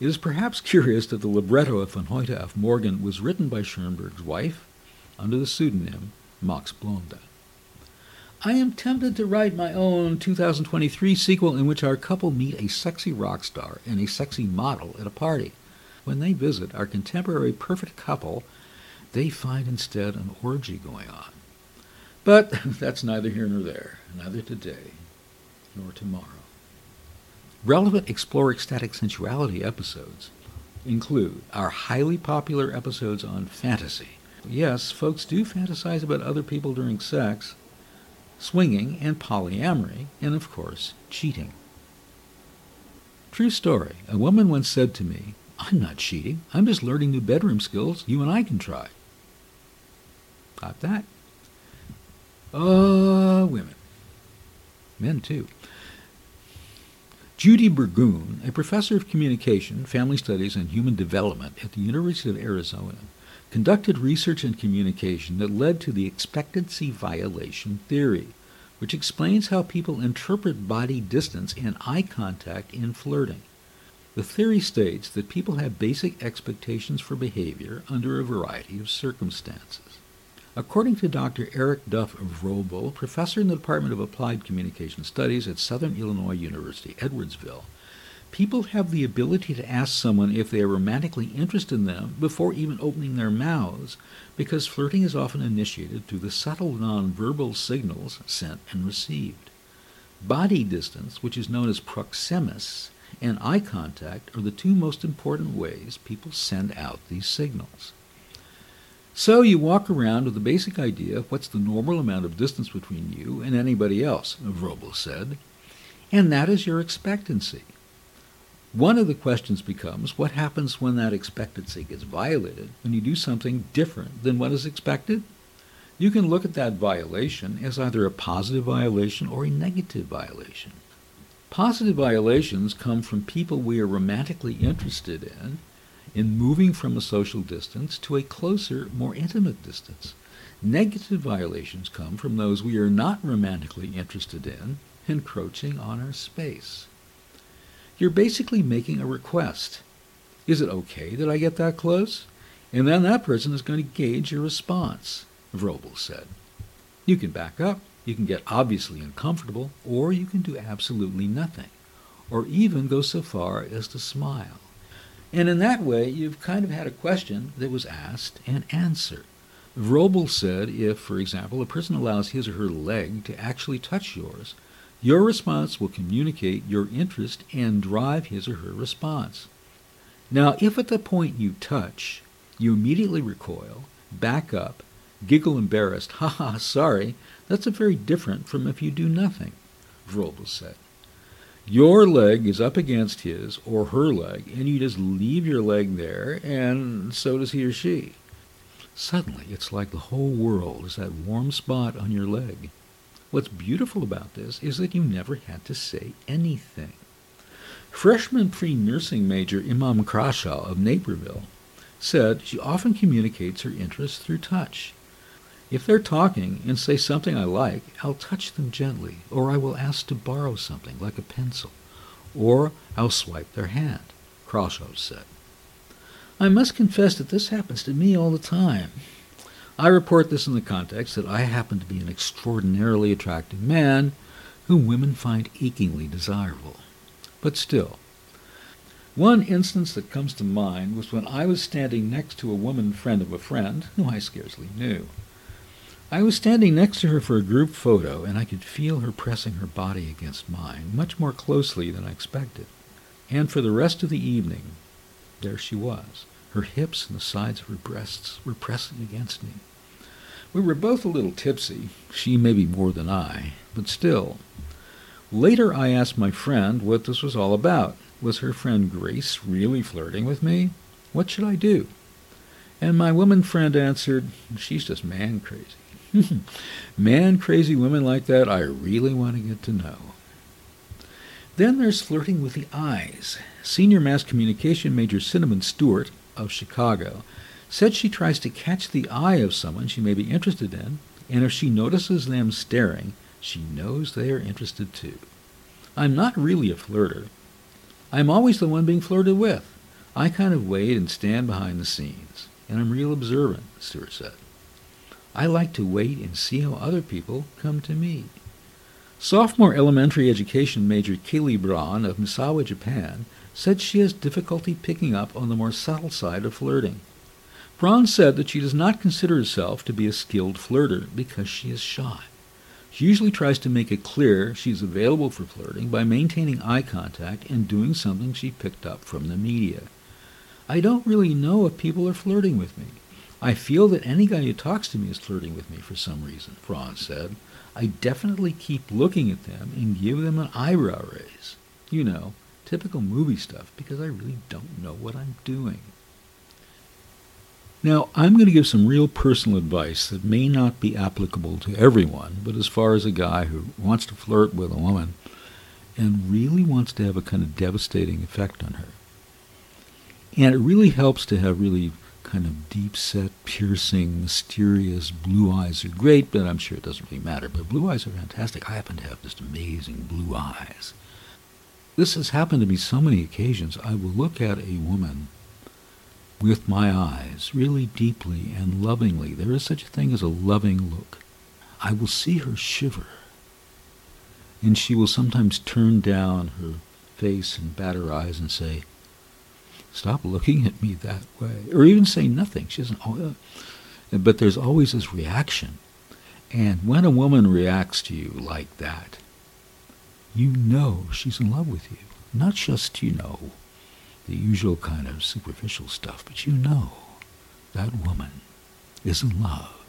It is perhaps curious that the libretto of Von heute auf morgen was written by Schoenberg's wife under the pseudonym Max Blonda. I am tempted to write my own 2023 sequel in which our couple meet a sexy rock star and a sexy model at a party. When they visit our contemporary perfect couple, they find instead an orgy going on. But that's neither here nor there, neither today nor tomorrow. Relevant Explore Ecstatic Sensuality episodes include our highly popular episodes on fantasy. Yes, folks do fantasize about other people during sex, swinging, and polyamory, and of course, cheating. True story. A woman once said to me, I'm not cheating. I'm just learning new bedroom skills you and I can try. Got that? Uh, women. Men, too. Judy Burgoon, a professor of communication, family studies, and human development at the University of Arizona, conducted research and communication that led to the expectancy violation theory, which explains how people interpret body distance and eye contact in flirting. The theory states that people have basic expectations for behavior under a variety of circumstances. According to Dr. Eric Duff Vrobel, professor in the Department of Applied Communication Studies at Southern Illinois University, Edwardsville, People have the ability to ask someone if they are romantically interested in them before even opening their mouths, because flirting is often initiated through the subtle nonverbal signals sent and received. Body distance, which is known as proxemics, and eye contact are the two most important ways people send out these signals. So you walk around with the basic idea of what's the normal amount of distance between you and anybody else, Vrobel said, and that is your expectancy. One of the questions becomes what happens when that expectancy gets violated, when you do something different than what is expected? You can look at that violation as either a positive violation or a negative violation. Positive violations come from people we are romantically interested in, in moving from a social distance to a closer, more intimate distance. Negative violations come from those we are not romantically interested in, encroaching on our space. You're basically making a request. Is it okay that I get that close? And then that person is going to gauge your response, Vrobel said. You can back up, you can get obviously uncomfortable, or you can do absolutely nothing, or even go so far as to smile. And in that way, you've kind of had a question that was asked and answered. Vrobel said if, for example, a person allows his or her leg to actually touch yours, your response will communicate your interest and drive his or her response. Now, if at the point you touch, you immediately recoil, back up, giggle embarrassed, ha ha, sorry, that's a very different from if you do nothing, Vrobel said. Your leg is up against his or her leg, and you just leave your leg there, and so does he or she. Suddenly, it's like the whole world is that warm spot on your leg. What's beautiful about this is that you never had to say anything. Freshman pre-nursing major Imam Crashaw of Naperville said she often communicates her interest through touch. If they're talking and say something I like, I'll touch them gently, or I will ask to borrow something like a pencil, or I'll swipe their hand, Crashaw said. I must confess that this happens to me all the time. I report this in the context that I happen to be an extraordinarily attractive man whom women find achingly desirable. But still, one instance that comes to mind was when I was standing next to a woman friend of a friend whom I scarcely knew. I was standing next to her for a group photo, and I could feel her pressing her body against mine much more closely than I expected. And for the rest of the evening, there she was, her hips and the sides of her breasts were pressing against me. We were both a little tipsy, she maybe more than I, but still. Later I asked my friend what this was all about. Was her friend Grace really flirting with me? What should I do? And my woman friend answered, She's just man crazy. man crazy women like that I really want to get to know. Then there's flirting with the eyes. Senior mass communication major Cinnamon Stewart of Chicago, said she tries to catch the eye of someone she may be interested in, and if she notices them staring, she knows they are interested too. I'm not really a flirter. I'm always the one being flirted with. I kind of wait and stand behind the scenes, and I'm real observant, Stewart said. I like to wait and see how other people come to me. Sophomore elementary education major Kaylee Braun of Misawa, Japan, said she has difficulty picking up on the more subtle side of flirting. Braun said that she does not consider herself to be a skilled flirter because she is shy. She usually tries to make it clear she is available for flirting by maintaining eye contact and doing something she picked up from the media. I don't really know if people are flirting with me. I feel that any guy who talks to me is flirting with me for some reason, Braun said. I definitely keep looking at them and give them an eyebrow raise. You know, typical movie stuff because I really don't know what I'm doing. Now, I'm going to give some real personal advice that may not be applicable to everyone, but as far as a guy who wants to flirt with a woman and really wants to have a kind of devastating effect on her. And it really helps to have really kind of deep set, piercing, mysterious blue eyes are great, but I'm sure it doesn't really matter. But blue eyes are fantastic. I happen to have just amazing blue eyes. This has happened to me so many occasions. I will look at a woman with my eyes, really deeply and lovingly. There is such a thing as a loving look. I will see her shiver. And she will sometimes turn down her face and bat her eyes and say, stop looking at me that way. Or even say nothing. She doesn't, oh, uh, but there's always this reaction. And when a woman reacts to you like that, you know she's in love with you. Not just, you know, the usual kind of superficial stuff, but you know that woman is in love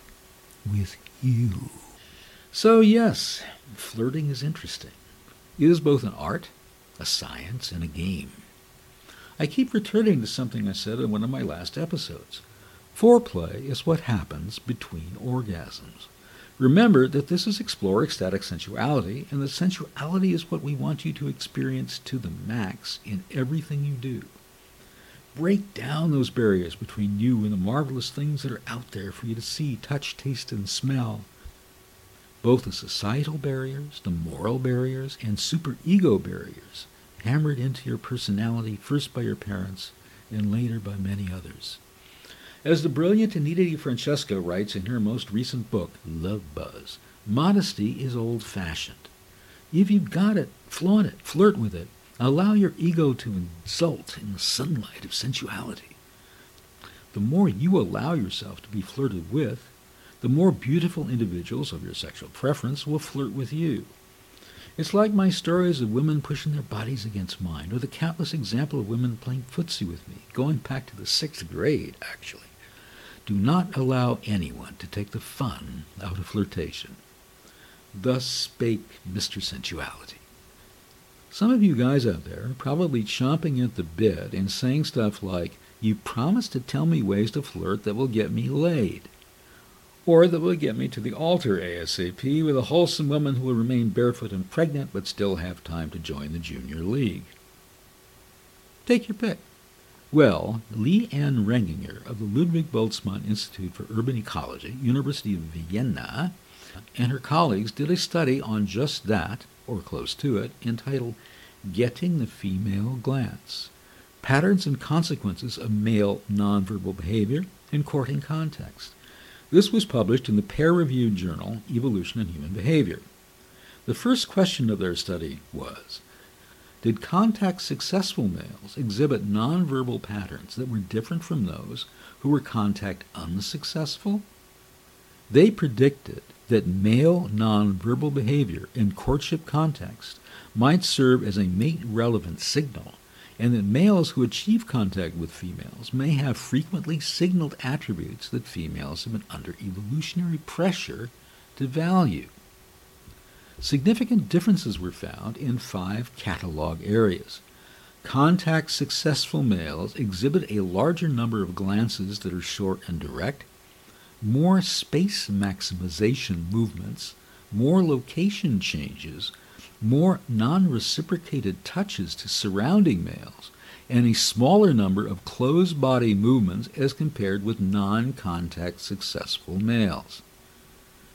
with you. So yes, flirting is interesting. It is both an art, a science, and a game. I keep returning to something I said in one of my last episodes. Foreplay is what happens between orgasms. Remember that this is Explore Ecstatic Sensuality, and that sensuality is what we want you to experience to the max in everything you do. Break down those barriers between you and the marvelous things that are out there for you to see, touch, taste, and smell. Both the societal barriers, the moral barriers, and superego barriers hammered into your personality first by your parents and later by many others. As the brilliant Anita DiFrancesco writes in her most recent book, Love Buzz, modesty is old fashioned. If you've got it, flaunt it, flirt with it. Allow your ego to exult in the sunlight of sensuality. The more you allow yourself to be flirted with, the more beautiful individuals of your sexual preference will flirt with you. It's like my stories of women pushing their bodies against mine, or the countless example of women playing footsie with me, going back to the sixth grade, actually. Do not allow anyone to take the fun out of flirtation. Thus spake Mr. Sensuality. Some of you guys out there are probably chomping at the bit and saying stuff like, You promised to tell me ways to flirt that will get me laid. Or that will get me to the altar ASAP with a wholesome woman who will remain barefoot and pregnant but still have time to join the junior league. Take your pick. Well, Lee Ann Renninger of the Ludwig Boltzmann Institute for Urban Ethology, University of Vienna, and her colleagues did a study on just that, or close to it, entitled Getting the Female Glance Patterns and Consequences of Male Nonverbal Behavior in Courting Context. This was published in the peer reviewed journal Evolution and Human Behavior. The first question of their study was did contact successful males exhibit nonverbal patterns that were different from those who were contact unsuccessful? They predicted that male nonverbal behavior in courtship context might serve as a mate relevant signal, and that males who achieve contact with females may have frequently signaled attributes that females have been under evolutionary pressure to value. Significant differences were found in five catalog areas. Contact successful males exhibit a larger number of glances that are short and direct, more space maximization movements, more location changes, more non reciprocated touches to surrounding males, and a smaller number of closed body movements as compared with non contact successful males.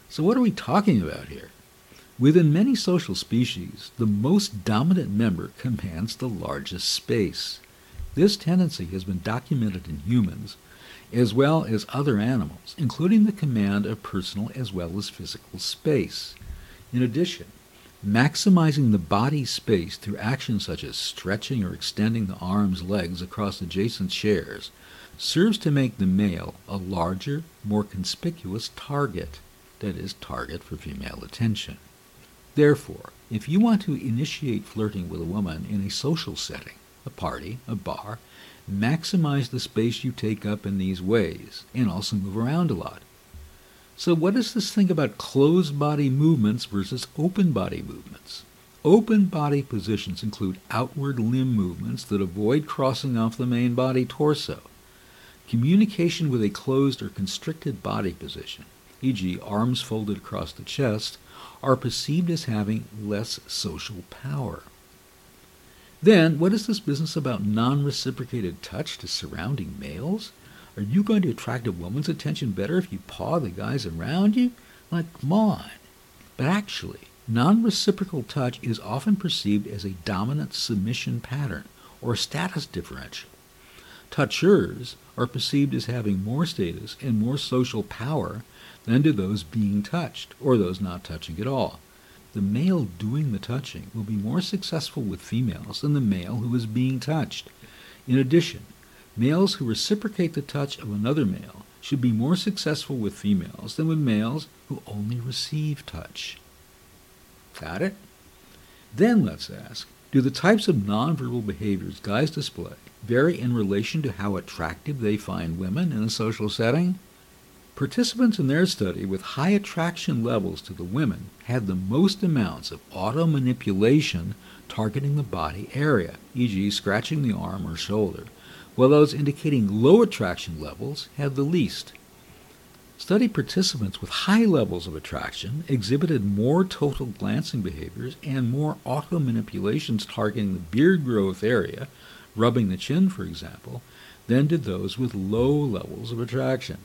So, what are we talking about here? Within many social species, the most dominant member commands the largest space. This tendency has been documented in humans as well as other animals, including the command of personal as well as physical space. In addition, maximizing the body space through actions such as stretching or extending the arms, legs across adjacent chairs serves to make the male a larger, more conspicuous target, that is, target for female attention. Therefore, if you want to initiate flirting with a woman in a social setting, a party, a bar, maximize the space you take up in these ways and also move around a lot. So, what is this thing about closed body movements versus open body movements? Open body positions include outward limb movements that avoid crossing off the main body torso. Communication with a closed or constricted body position, e.g., arms folded across the chest, are perceived as having less social power. Then, what is this business about non reciprocated touch to surrounding males? Are you going to attract a woman's attention better if you paw the guys around you? Like, come on. But actually, non reciprocal touch is often perceived as a dominant submission pattern or status differential. Touchers are perceived as having more status and more social power than do those being touched or those not touching at all. the male doing the touching will be more successful with females than the male who is being touched. In addition, males who reciprocate the touch of another male should be more successful with females than with males who only receive touch. Got it? Then let's ask, do the types of nonverbal behaviors guys display vary in relation to how attractive they find women in a social setting? Participants in their study with high attraction levels to the women had the most amounts of auto manipulation targeting the body area, e.g., scratching the arm or shoulder, while those indicating low attraction levels had the least. Study participants with high levels of attraction exhibited more total glancing behaviors and more auto manipulations targeting the beard growth area, rubbing the chin, for example, than did those with low levels of attraction.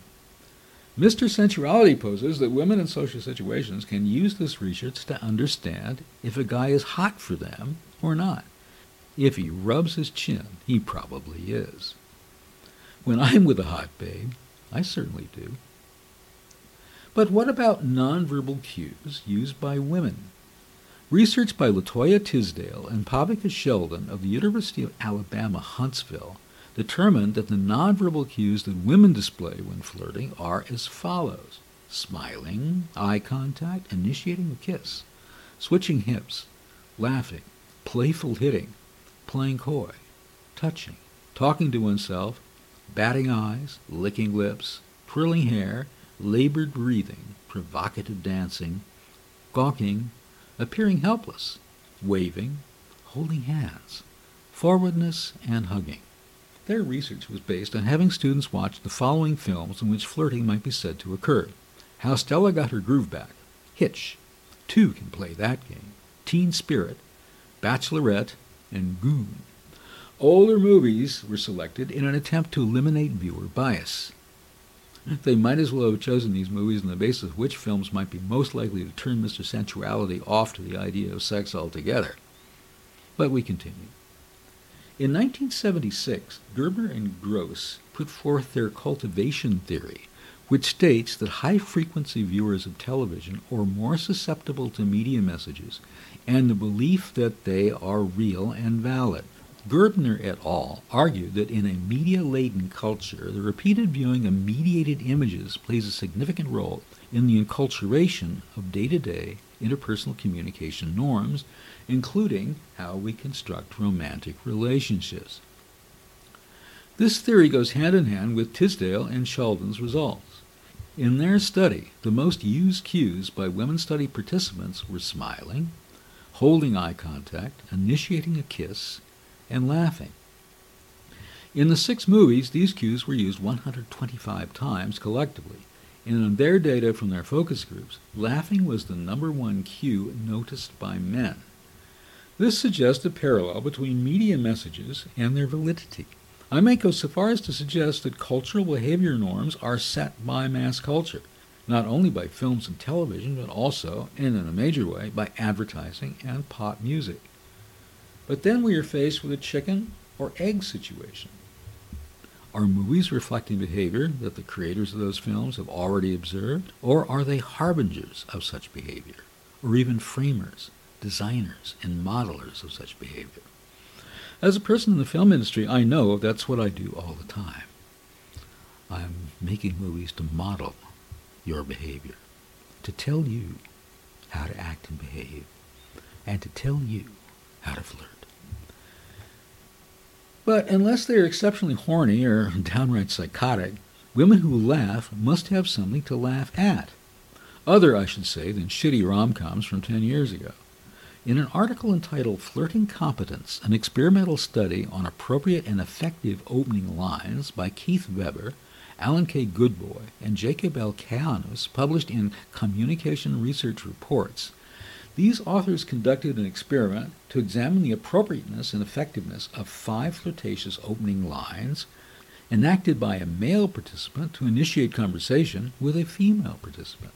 Mr. Sensuality poses that women in social situations can use this research to understand if a guy is hot for them or not. If he rubs his chin, he probably is. When I'm with a hot babe, I certainly do. But what about nonverbal cues used by women? Research by Latoya Tisdale and Pavica Sheldon of the University of Alabama, Huntsville determined that the nonverbal cues that women display when flirting are as follows. Smiling, eye contact, initiating a kiss, switching hips, laughing, playful hitting, playing coy, touching, talking to oneself, batting eyes, licking lips, twirling hair, labored breathing, provocative dancing, gawking, appearing helpless, waving, holding hands, forwardness, and hugging. Their research was based on having students watch the following films in which flirting might be said to occur How Stella Got Her Groove Back, Hitch, Two Can Play That Game, Teen Spirit, Bachelorette, and Goon. Older movies were selected in an attempt to eliminate viewer bias. They might as well have chosen these movies on the basis of which films might be most likely to turn Mr. Sensuality off to the idea of sex altogether. But we continue. In 1976, Gerbner and Gross put forth their cultivation theory, which states that high frequency viewers of television are more susceptible to media messages and the belief that they are real and valid. Gerbner et al. argued that in a media laden culture, the repeated viewing of mediated images plays a significant role in the enculturation of day to day interpersonal communication norms including how we construct romantic relationships. This theory goes hand in hand with Tisdale and Sheldon's results. In their study, the most used cues by women study participants were smiling, holding eye contact, initiating a kiss, and laughing. In the six movies, these cues were used 125 times collectively, and in their data from their focus groups, laughing was the number one cue noticed by men. This suggests a parallel between media messages and their validity. I might go so far as to suggest that cultural behavior norms are set by mass culture, not only by films and television, but also, and in a major way, by advertising and pop music. But then we are faced with a chicken or egg situation. Are movies reflecting behavior that the creators of those films have already observed, or are they harbingers of such behavior, or even framers designers and modelers of such behavior. As a person in the film industry, I know that's what I do all the time. I'm making movies to model your behavior, to tell you how to act and behave, and to tell you how to flirt. But unless they are exceptionally horny or downright psychotic, women who laugh must have something to laugh at. Other, I should say, than shitty rom-coms from 10 years ago. In an article entitled Flirting Competence, an experimental study on appropriate and effective opening lines by Keith Weber, Alan K. Goodboy, and Jacob L. Cayanus, published in Communication Research Reports, these authors conducted an experiment to examine the appropriateness and effectiveness of five flirtatious opening lines enacted by a male participant to initiate conversation with a female participant.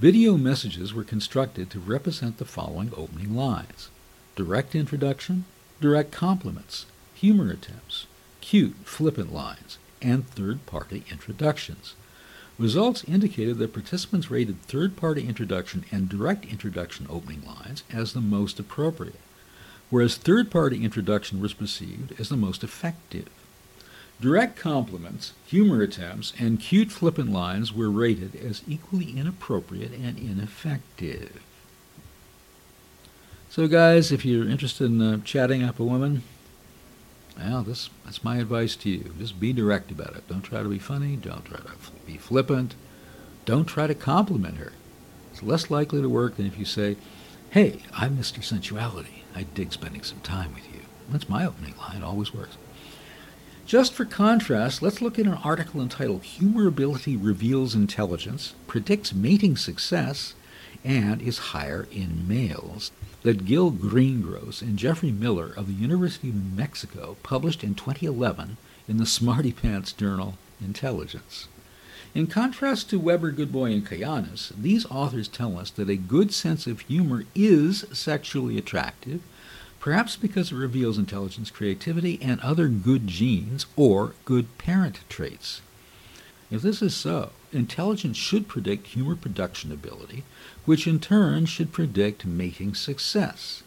Video messages were constructed to represent the following opening lines direct introduction, direct compliments, humor attempts, cute, flippant lines, and third party introductions. Results indicated that participants rated third party introduction and direct introduction opening lines as the most appropriate, whereas third party introduction was perceived as the most effective. Direct compliments, humor attempts, and cute flippant lines were rated as equally inappropriate and ineffective. So, guys, if you're interested in uh, chatting up a woman, well, this that's my advice to you. Just be direct about it. Don't try to be funny. Don't try to be flippant. Don't try to compliment her. It's less likely to work than if you say, "Hey, I'm Mr. Sensuality. I dig spending some time with you." That's my opening line. It always works. Just for contrast, let's look at an article entitled Humorability Reveals Intelligence, Predicts Mating Success, and is Higher in Males that Gil Greengross and Geoffrey Miller of the University of New Mexico published in 2011 in the Smarty Pants journal Intelligence. In contrast to Weber, Goodboy, and Cayanus, these authors tell us that a good sense of humor is sexually attractive, perhaps because it reveals intelligence, creativity, and other good genes or good parent traits. If this is so, intelligence should predict humor production ability, which in turn should predict mating success.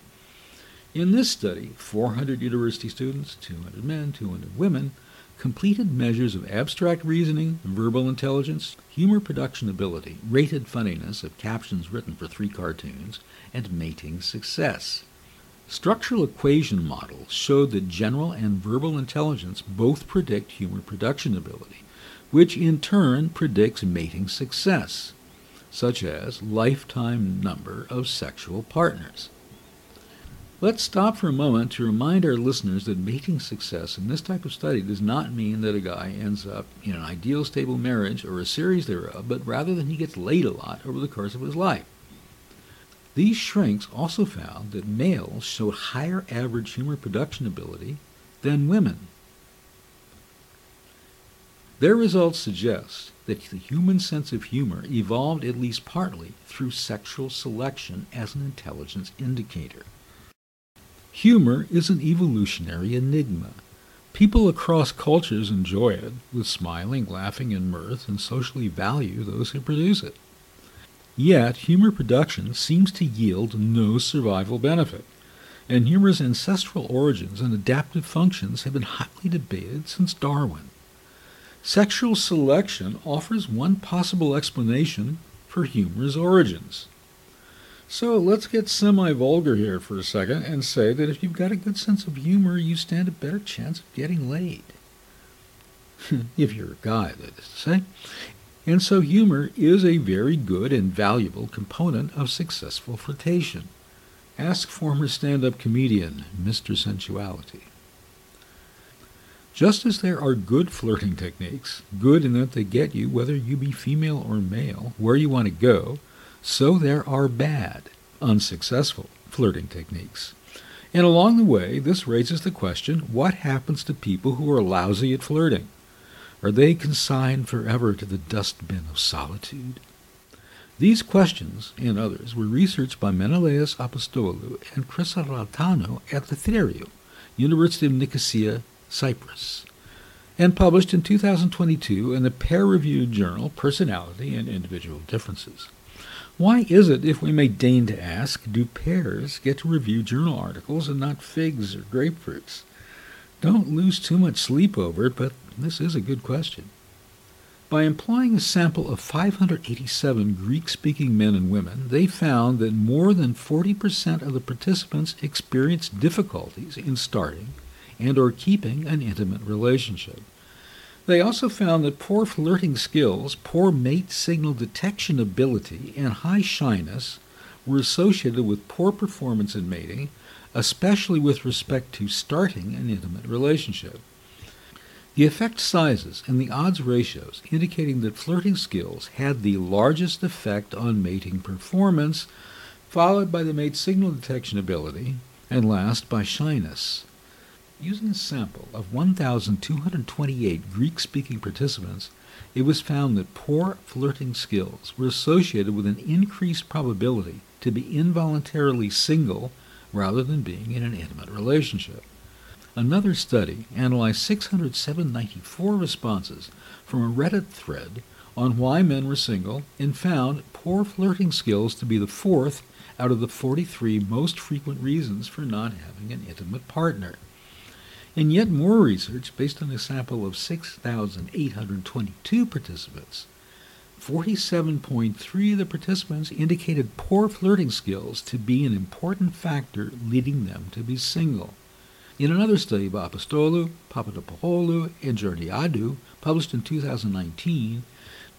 In this study, 400 university students, 200 men, 200 women, completed measures of abstract reasoning, verbal intelligence, humor production ability, rated funniness of captions written for three cartoons, and mating success. Structural equation models showed that general and verbal intelligence both predict humor production ability, which in turn predicts mating success such as lifetime number of sexual partners. Let's stop for a moment to remind our listeners that mating success in this type of study does not mean that a guy ends up in an ideal stable marriage or a series thereof, but rather that he gets laid a lot over the course of his life. These shrinks also found that males showed higher average humor production ability than women. Their results suggest that the human sense of humor evolved at least partly through sexual selection as an intelligence indicator. Humor is an evolutionary enigma. People across cultures enjoy it with smiling, laughing, and mirth and socially value those who produce it. Yet, humor production seems to yield no survival benefit, and humor's ancestral origins and adaptive functions have been hotly debated since Darwin. Sexual selection offers one possible explanation for humor's origins. So let's get semi vulgar here for a second and say that if you've got a good sense of humor, you stand a better chance of getting laid. if you're a guy, that is to say. And so humor is a very good and valuable component of successful flirtation. Ask former stand up comedian Mr. Sensuality. Just as there are good flirting techniques, good in that they get you, whether you be female or male, where you want to go, so there are bad, unsuccessful flirting techniques. And along the way, this raises the question what happens to people who are lousy at flirting? Are they consigned forever to the dustbin of solitude? These questions and others were researched by Menelaos Apostolou and Chrysoratano at the Theriou, University of Nicosia, Cyprus, and published in 2022 in the peer-reviewed journal Personality and Individual Differences. Why is it, if we may deign to ask, do pears get to review journal articles and not figs or grapefruits? Don't lose too much sleep over it, but this is a good question. By employing a sample of 587 Greek speaking men and women, they found that more than 40% of the participants experienced difficulties in starting and or keeping an intimate relationship. They also found that poor flirting skills, poor mate signal detection ability, and high shyness were associated with poor performance in mating, especially with respect to starting an intimate relationship. The effect sizes and the odds ratios indicating that flirting skills had the largest effect on mating performance, followed by the mate signal detection ability, and last by shyness. Using a sample of 1,228 Greek speaking participants, it was found that poor flirting skills were associated with an increased probability to be involuntarily single rather than being in an intimate relationship. Another study analyzed 694 responses from a Reddit thread on why men were single and found poor flirting skills to be the fourth out of the 43 most frequent reasons for not having an intimate partner. And yet more research, based on a sample of 6,822 participants, 47.3 of the participants indicated poor flirting skills to be an important factor leading them to be single. In another study by Apostolou, Papadopoulou, and Georgiadou, published in 2019,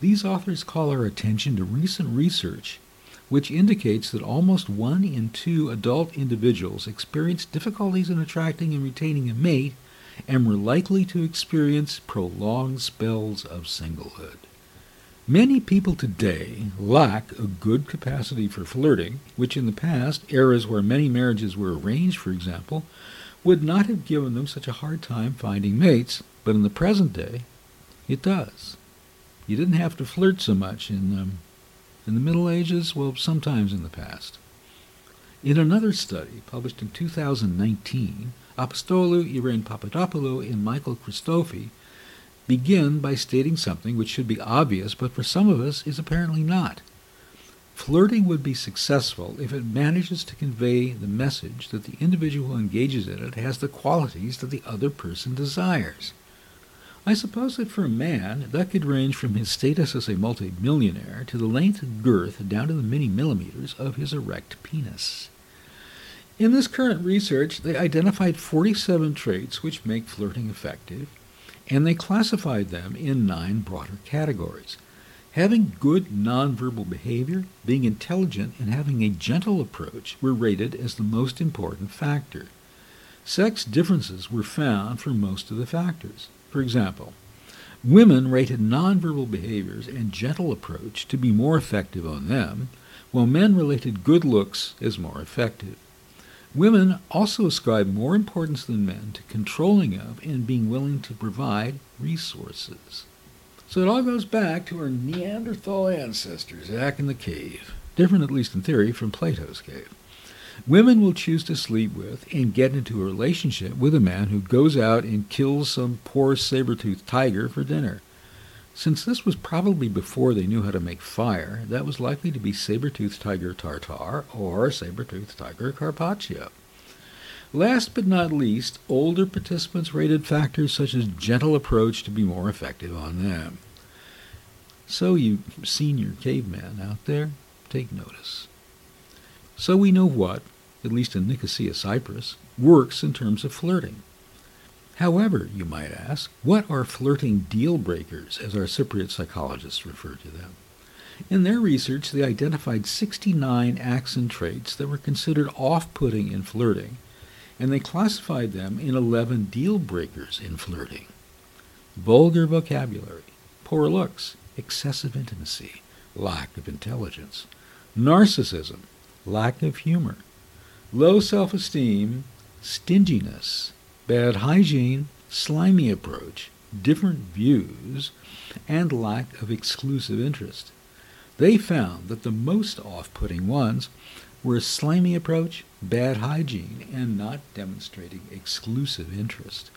these authors call our attention to recent research which indicates that almost one in two adult individuals experience difficulties in attracting and retaining a mate and were likely to experience prolonged spells of singlehood. Many people today lack a good capacity for flirting, which in the past, eras where many marriages were arranged, for example, would not have given them such a hard time finding mates, but in the present day, it does. You didn't have to flirt so much in, um, in the Middle Ages, well, sometimes in the past. In another study published in 2019, Apostolou, Irene Papadopoulou, and Michael Christofi begin by stating something which should be obvious, but for some of us is apparently not. Flirting would be successful if it manages to convey the message that the individual who engages in it has the qualities that the other person desires. I suppose that for a man, that could range from his status as a multimillionaire to the length and girth down to the many millimeters of his erect penis. In this current research, they identified 47 traits which make flirting effective and they classified them in nine broader categories. Having good nonverbal behavior, being intelligent, and having a gentle approach were rated as the most important factor. Sex differences were found for most of the factors. For example, women rated nonverbal behaviors and gentle approach to be more effective on them, while men related good looks as more effective. Women also ascribe more importance than men to controlling of and being willing to provide resources. So it all goes back to our Neanderthal ancestors back in the cave, different at least in theory from Plato's cave. Women will choose to sleep with and get into a relationship with a man who goes out and kills some poor saber-toothed tiger for dinner. Since this was probably before they knew how to make fire, that was likely to be saber-toothed tiger tartar or saber-toothed tiger carpaccio. Last but not least, older participants rated factors such as gentle approach to be more effective on them. So, you senior caveman out there, take notice. So we know what, at least in Nicosia, Cyprus, works in terms of flirting. However, you might ask, what are flirting deal breakers, as our Cypriot psychologists refer to them? In their research, they identified 69 acts and traits that were considered off putting in flirting, and they classified them in 11 deal breakers in flirting vulgar vocabulary, poor looks, excessive intimacy, lack of intelligence, narcissism, lack of humor, low self esteem, stinginess, bad hygiene, slimy approach, different views, and lack of exclusive interest. They found that the most off putting ones were a slimy approach, bad hygiene, and not demonstrating exclusive interest.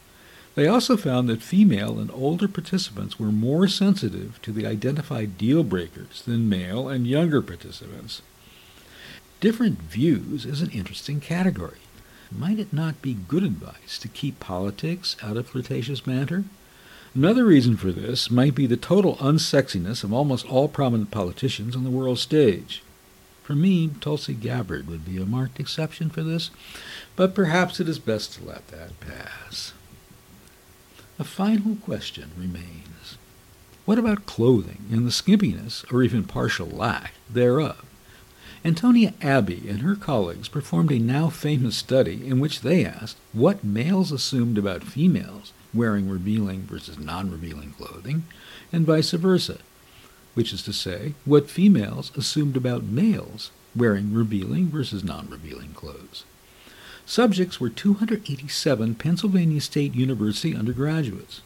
They also found that female and older participants were more sensitive to the identified deal breakers than male and younger participants. Different views is an interesting category. Might it not be good advice to keep politics out of flirtatious banter? Another reason for this might be the total unsexiness of almost all prominent politicians on the world stage. For me, Tulsi Gabbard would be a marked exception for this, but perhaps it is best to let that pass. A final question remains. What about clothing and the skimpiness, or even partial lack, thereof? Antonia Abbey and her colleagues performed a now famous study in which they asked what males assumed about females wearing revealing versus non revealing clothing, and vice versa, which is to say, what females assumed about males wearing revealing versus non revealing clothes. Subjects were 287 Pennsylvania State University undergraduates.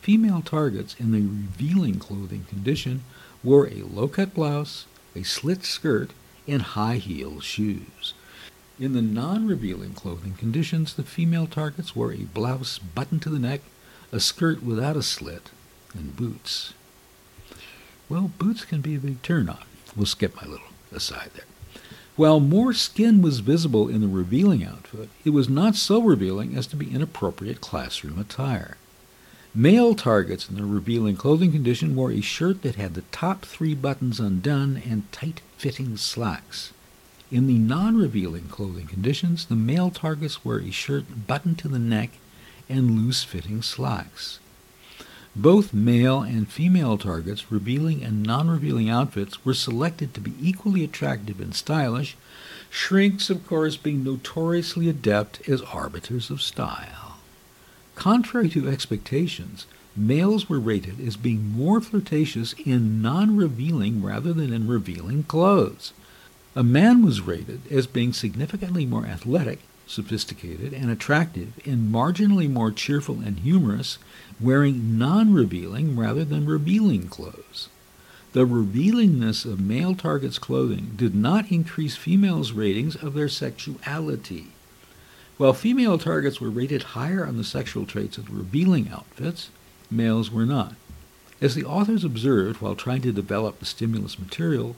Female targets in the revealing clothing condition wore a low cut blouse, a slit skirt, and high heel shoes. In the non revealing clothing conditions, the female targets wore a blouse buttoned to the neck, a skirt without a slit, and boots. Well, boots can be a big turn on. We'll skip my little aside there. While more skin was visible in the revealing outfit, it was not so revealing as to be inappropriate classroom attire. Male targets in the revealing clothing condition wore a shirt that had the top three buttons undone and tight-fitting slacks. In the non-revealing clothing conditions, the male targets wore a shirt buttoned to the neck and loose-fitting slacks. Both male and female targets, revealing and non-revealing outfits, were selected to be equally attractive and stylish, shrinks, of course, being notoriously adept as arbiters of style. Contrary to expectations, males were rated as being more flirtatious in non-revealing rather than in revealing clothes. A man was rated as being significantly more athletic, sophisticated, and attractive, and marginally more cheerful and humorous, wearing non-revealing rather than revealing clothes. The revealingness of male targets' clothing did not increase females' ratings of their sexuality. While female targets were rated higher on the sexual traits of revealing outfits, males were not. As the authors observed while trying to develop the stimulus material,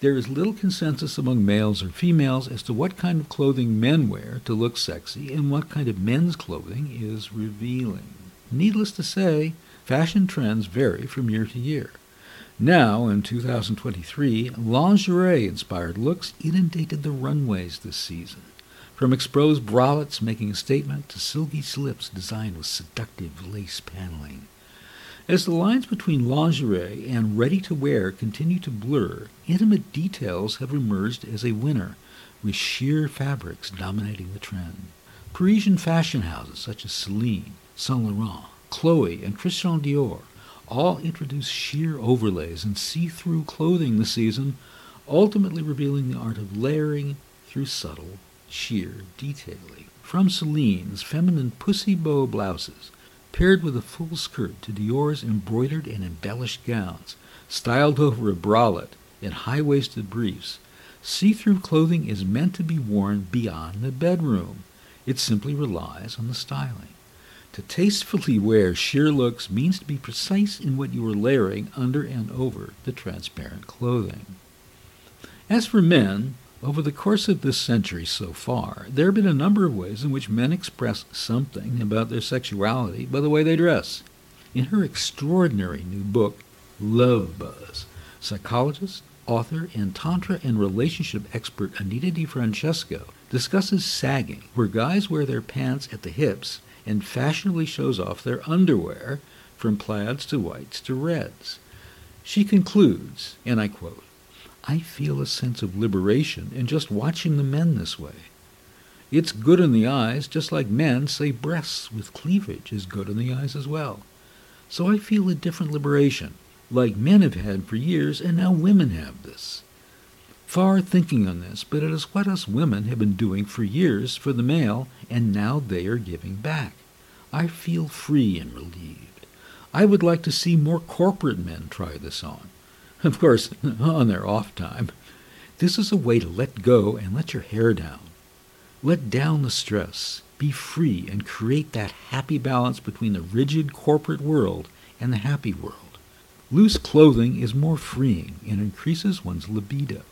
there is little consensus among males or females as to what kind of clothing men wear to look sexy and what kind of men's clothing is revealing. Needless to say, fashion trends vary from year to year. Now, in 2023, lingerie-inspired looks inundated the runways this season. From exposed bralettes making a statement to silky slips designed with seductive lace paneling. As the lines between lingerie and ready-to-wear continue to blur, intimate details have emerged as a winner, with sheer fabrics dominating the trend. Parisian fashion houses such as Celine, Saint Laurent, Chloe, and Christian Dior all introduce sheer overlays and see-through clothing this season, ultimately revealing the art of layering through subtle, sheer detailing. From Celine's feminine pussy bow blouses paired with a full skirt to Dior's embroidered and embellished gowns, styled over a bralette and high-waisted briefs. See-through clothing is meant to be worn beyond the bedroom. It simply relies on the styling. To tastefully wear sheer looks means to be precise in what you are layering under and over the transparent clothing. As for men, over the course of this century so far, there have been a number of ways in which men express something about their sexuality by the way they dress. In her extraordinary new book, Love Buzz, psychologist, author, and tantra and relationship expert Anita DiFrancesco discusses sagging, where guys wear their pants at the hips and fashionably shows off their underwear, from plaids to whites to reds. She concludes, and I quote, I feel a sense of liberation in just watching the men this way. It's good in the eyes, just like men say breasts with cleavage is good in the eyes as well. So I feel a different liberation, like men have had for years, and now women have this. Far thinking on this, but it is what us women have been doing for years for the male, and now they are giving back. I feel free and relieved. I would like to see more corporate men try this on. Of course, on their off time. This is a way to let go and let your hair down. Let down the stress. Be free and create that happy balance between the rigid corporate world and the happy world. Loose clothing is more freeing and increases one's libido.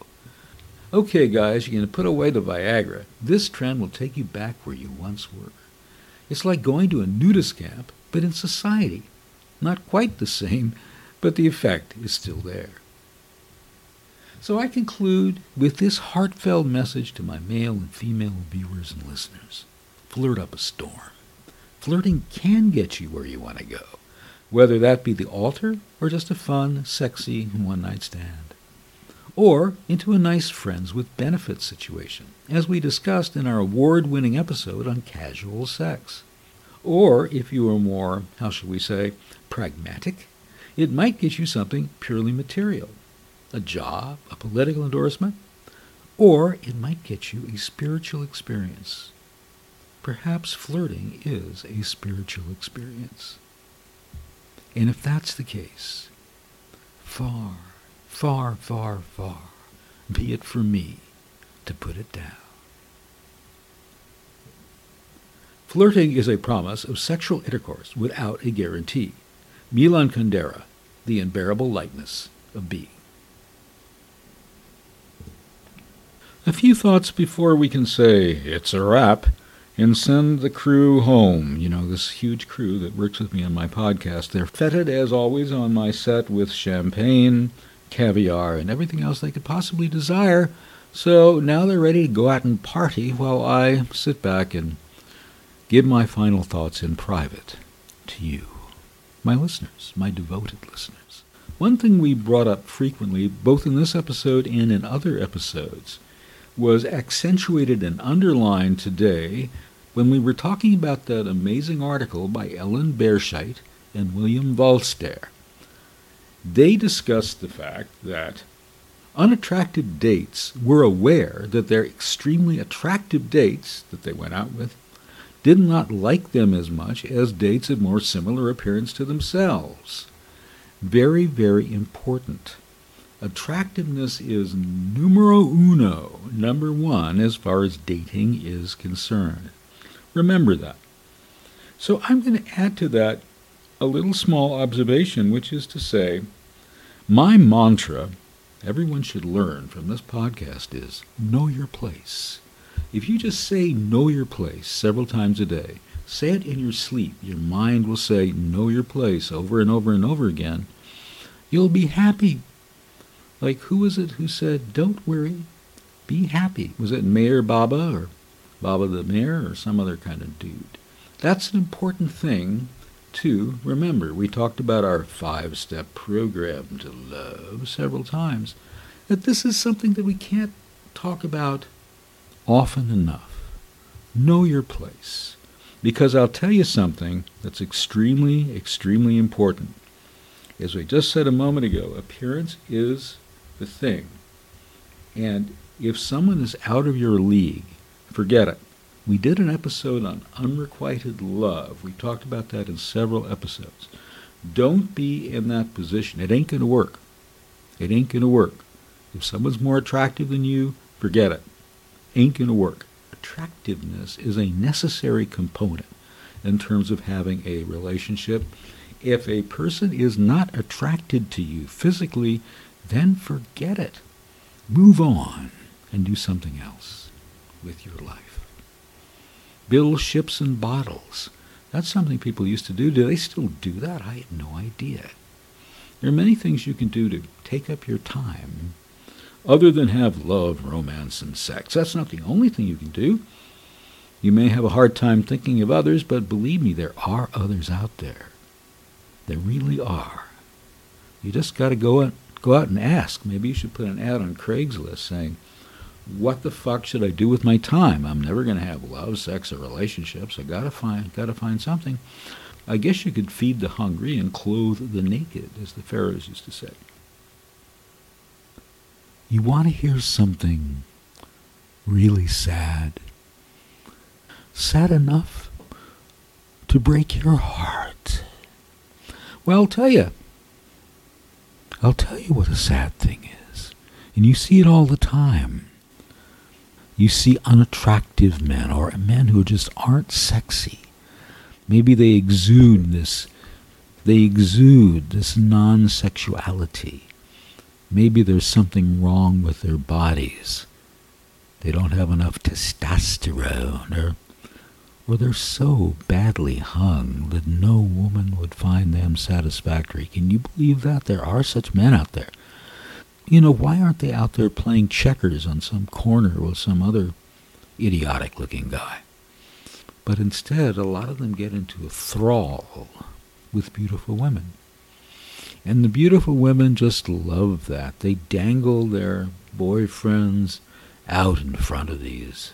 Okay, guys, you're going to put away the Viagra. This trend will take you back where you once were. It's like going to a nudist camp, but in society. Not quite the same, but the effect is still there. So I conclude with this heartfelt message to my male and female viewers and listeners. Flirt up a storm. Flirting can get you where you want to go, whether that be the altar or just a fun, sexy one-night stand. Or into a nice friends with benefits situation, as we discussed in our award-winning episode on casual sex. Or if you are more, how shall we say, pragmatic, it might get you something purely material, a job, a political endorsement, or it might get you a spiritual experience. Perhaps flirting is a spiritual experience. And if that's the case, far, far, far, far be it for me to put it down. Flirting is a promise of sexual intercourse without a guarantee. Milan Kundera, The Unbearable Lightness, of being. A few thoughts before we can say it's a wrap and send the crew home. You know, this huge crew that works with me on my podcast. They're feted, as always, on my set with champagne, caviar, and everything else they could possibly desire. So now they're ready to go out and party while I sit back and give my final thoughts in private to you, my listeners, my devoted listeners. One thing we brought up frequently, both in this episode and in other episodes, was accentuated and underlined today when we were talking about that amazing article by Ellen Berscheid and William Walster. They discussed the fact that unattractive dates were aware that their extremely attractive dates that they went out with did not like them as much as dates of more similar appearance to themselves. Very, very important. Attractiveness is numero uno, number one, as far as dating is concerned. Remember that. So I'm going to add to that a little small observation, which is to say, my mantra everyone should learn from this podcast is know your place. If you just say know your place several times a day, say it in your sleep, your mind will say know your place over and over and over again, you'll be happy. Like, who was it who said, don't worry, be happy? Was it Meher Baba or Baba the Mayor or some other kind of dude? That's an important thing to remember. We talked about our five step program to love several times. That this is something that we can't talk about often enough. Know your place. Because I'll tell you something that's extremely, extremely important. As we just said a moment ago, appearance is the thing. And if someone is out of your league, forget it. We did an episode on unrequited love. We talked about that in several episodes. Don't be in that position. It ain't going to work. It ain't going to work. If someone's more attractive than you, forget it. Ain't going to work. Attractiveness is a necessary component in terms of having a relationship. If a person is not attracted to you physically, then forget it. Move on and do something else with your life build ships and bottles. That's something people used to do. Do they still do that? I had no idea. There are many things you can do to take up your time other than have love, romance, and sex. That's not the only thing you can do. You may have a hard time thinking of others, but believe me, there are others out there. There really are. You just got to go out, go out and ask. Maybe you should put an ad on Craigslist saying, what the fuck should I do with my time? I'm never going to have love, sex, or relationships. I gotta find, gotta find something. I guess you could feed the hungry and clothe the naked, as the pharaohs used to say. You want to hear something really sad, sad enough to break your heart. Well, I'll tell you. I'll tell you what a sad thing is, and you see it all the time you see unattractive men or men who just aren't sexy. Maybe they exude this they exude this non-sexuality. Maybe there's something wrong with their bodies. They don't have enough testosterone or or they're so badly hung that no woman would find them satisfactory. Can you believe that? There are such men out there you know, why aren't they out there playing checkers on some corner with some other idiotic looking guy? But instead, a lot of them get into a thrall with beautiful women. And the beautiful women just love that. They dangle their boyfriends out in front of these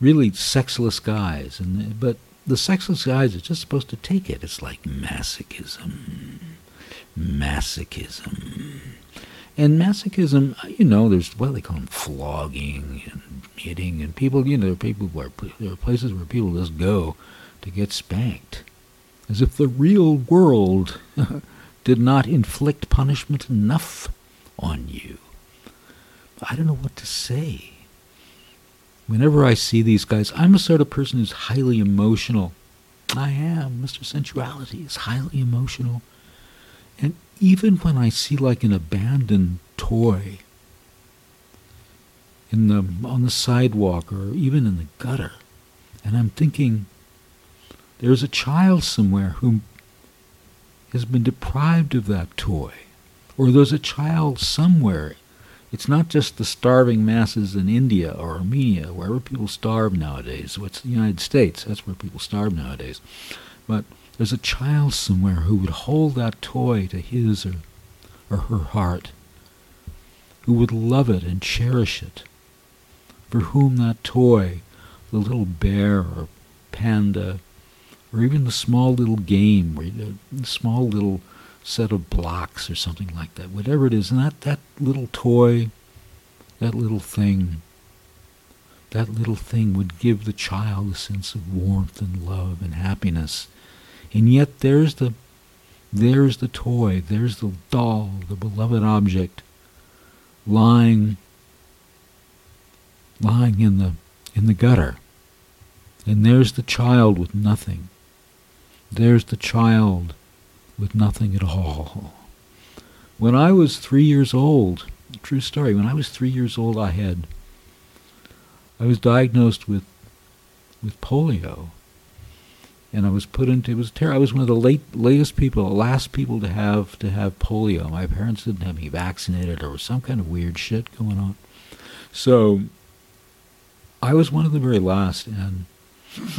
really sexless guys. And but the sexless guys are just supposed to take it. It's like masochism. Masochism. And masochism, you know, there's what they call them flogging and hitting, and people, you know, there are people where there are places where people just go to get spanked, as if the real world did not inflict punishment enough on you. I don't know what to say. Whenever I see these guys, I'm a sort of person who's highly emotional. I am. Mr. Sensuality is highly emotional. And even when I see like an abandoned toy in the on the sidewalk or even in the gutter, and I'm thinking there's a child somewhere who has been deprived of that toy, or there's a child somewhere. It's not just the starving masses in India or Armenia, wherever people starve nowadays. What's the United States? That's where people starve nowadays. But there's a child somewhere who would hold that toy to his or, or her heart, who would love it and cherish it, for whom that toy, the little bear or panda, or even the small little game, or the small little set of blocks or something like that, whatever it is, and that, that little toy, that little thing, that little thing would give the child a sense of warmth and love and happiness and yet there's the there's the toy, there's the doll, the beloved object lying lying in the in the gutter. And there's the child with nothing. There's the child with nothing at all. When I was three years old, true story, when I was three years old I had I was diagnosed with with polio and I was put into it was terrible. I was one of the late latest people, the last people to have to have polio. My parents didn't have me vaccinated. or some kind of weird shit going on, so I was one of the very last. And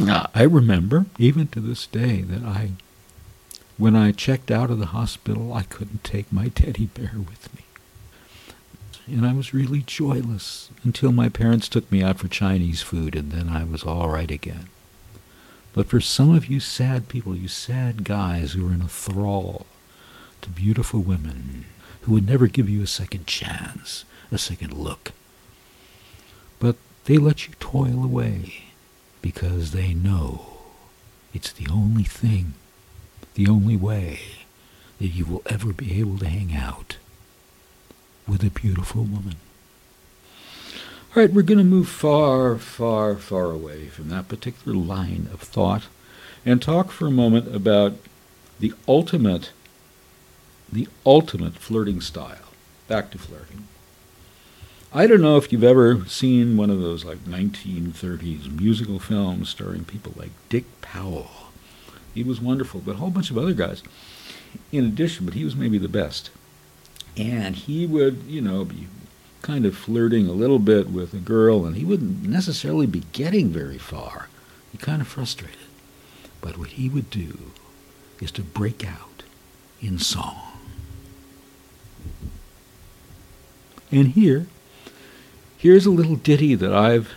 I remember, even to this day, that I, when I checked out of the hospital, I couldn't take my teddy bear with me. And I was really joyless until my parents took me out for Chinese food, and then I was all right again. But for some of you sad people, you sad guys who are in a thrall to beautiful women who would never give you a second chance, a second look, but they let you toil away because they know it's the only thing, the only way that you will ever be able to hang out with a beautiful woman. All right, we're going to move far, far, far away from that particular line of thought and talk for a moment about the ultimate, the ultimate flirting style. Back to flirting. I don't know if you've ever seen one of those like 1930s musical films starring people like Dick Powell. He was wonderful, but a whole bunch of other guys in addition, but he was maybe the best. And he would, you know, be kind of flirting a little bit with a girl, and he wouldn't necessarily be getting very far. He kind of frustrated. But what he would do is to break out in song. And here, here's a little ditty that I've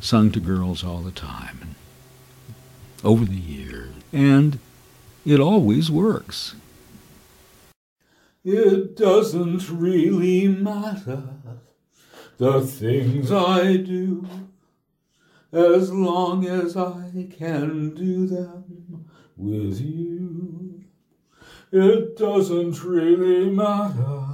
sung to girls all the time over the years, and it always works. It doesn't really matter the things I do as long as I can do them with you. It doesn't really matter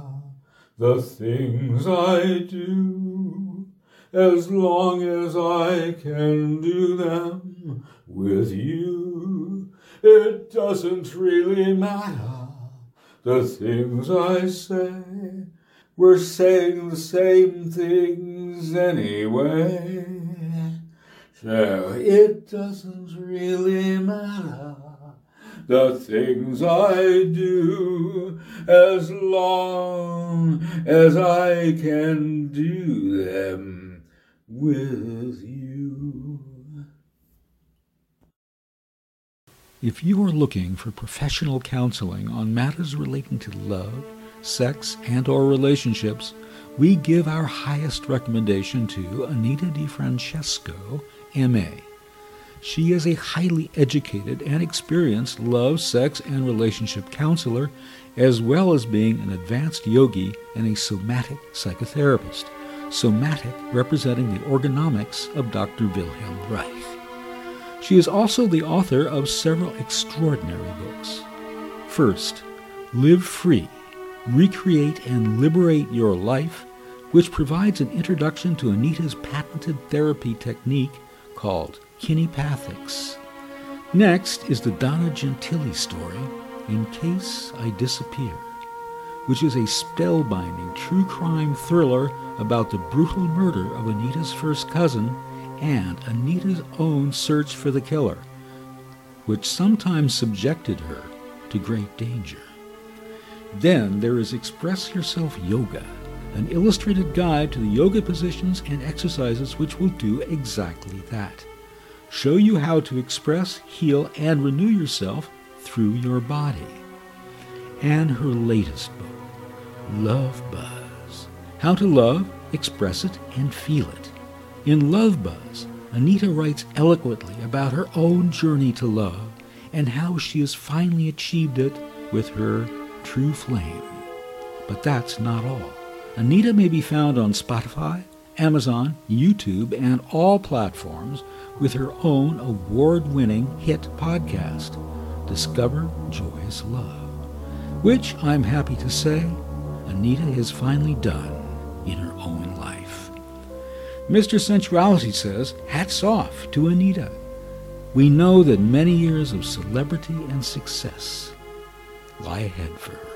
the things I do as long as I can do them with you. It doesn't really matter the things I say. We're saying the same things anyway. So it doesn't really matter the things I do as long as I can do them with you. If you are looking for professional counseling on matters relating to love, sex, and or relationships, we give our highest recommendation to Anita DiFrancesco, MA. She is a highly educated and experienced love, sex, and relationship counselor, as well as being an advanced yogi and a somatic psychotherapist. Somatic representing the orgonomics of Dr. Wilhelm Reich. She is also the author of several extraordinary books. First, Live Free Recreate and Liberate Your Life, which provides an introduction to Anita's patented therapy technique called kinepathics. Next is the Donna Gentili story, In Case I Disappear, which is a spellbinding true crime thriller about the brutal murder of Anita's first cousin and Anita's own search for the killer, which sometimes subjected her to great danger. Then there is Express Yourself Yoga, an illustrated guide to the yoga positions and exercises which will do exactly that. Show you how to express, heal, and renew yourself through your body. And her latest book, Love Buzz. How to love, express it, and feel it. In Love Buzz, Anita writes eloquently about her own journey to love and how she has finally achieved it with her true flame. But that's not all. Anita may be found on Spotify, Amazon, YouTube, and all platforms with her own award-winning hit podcast, Discover Joyous Love, which I'm happy to say Anita has finally done in her own life. Mr. Sensuality says, hats off to Anita. We know that many years of celebrity and success lie ahead for her.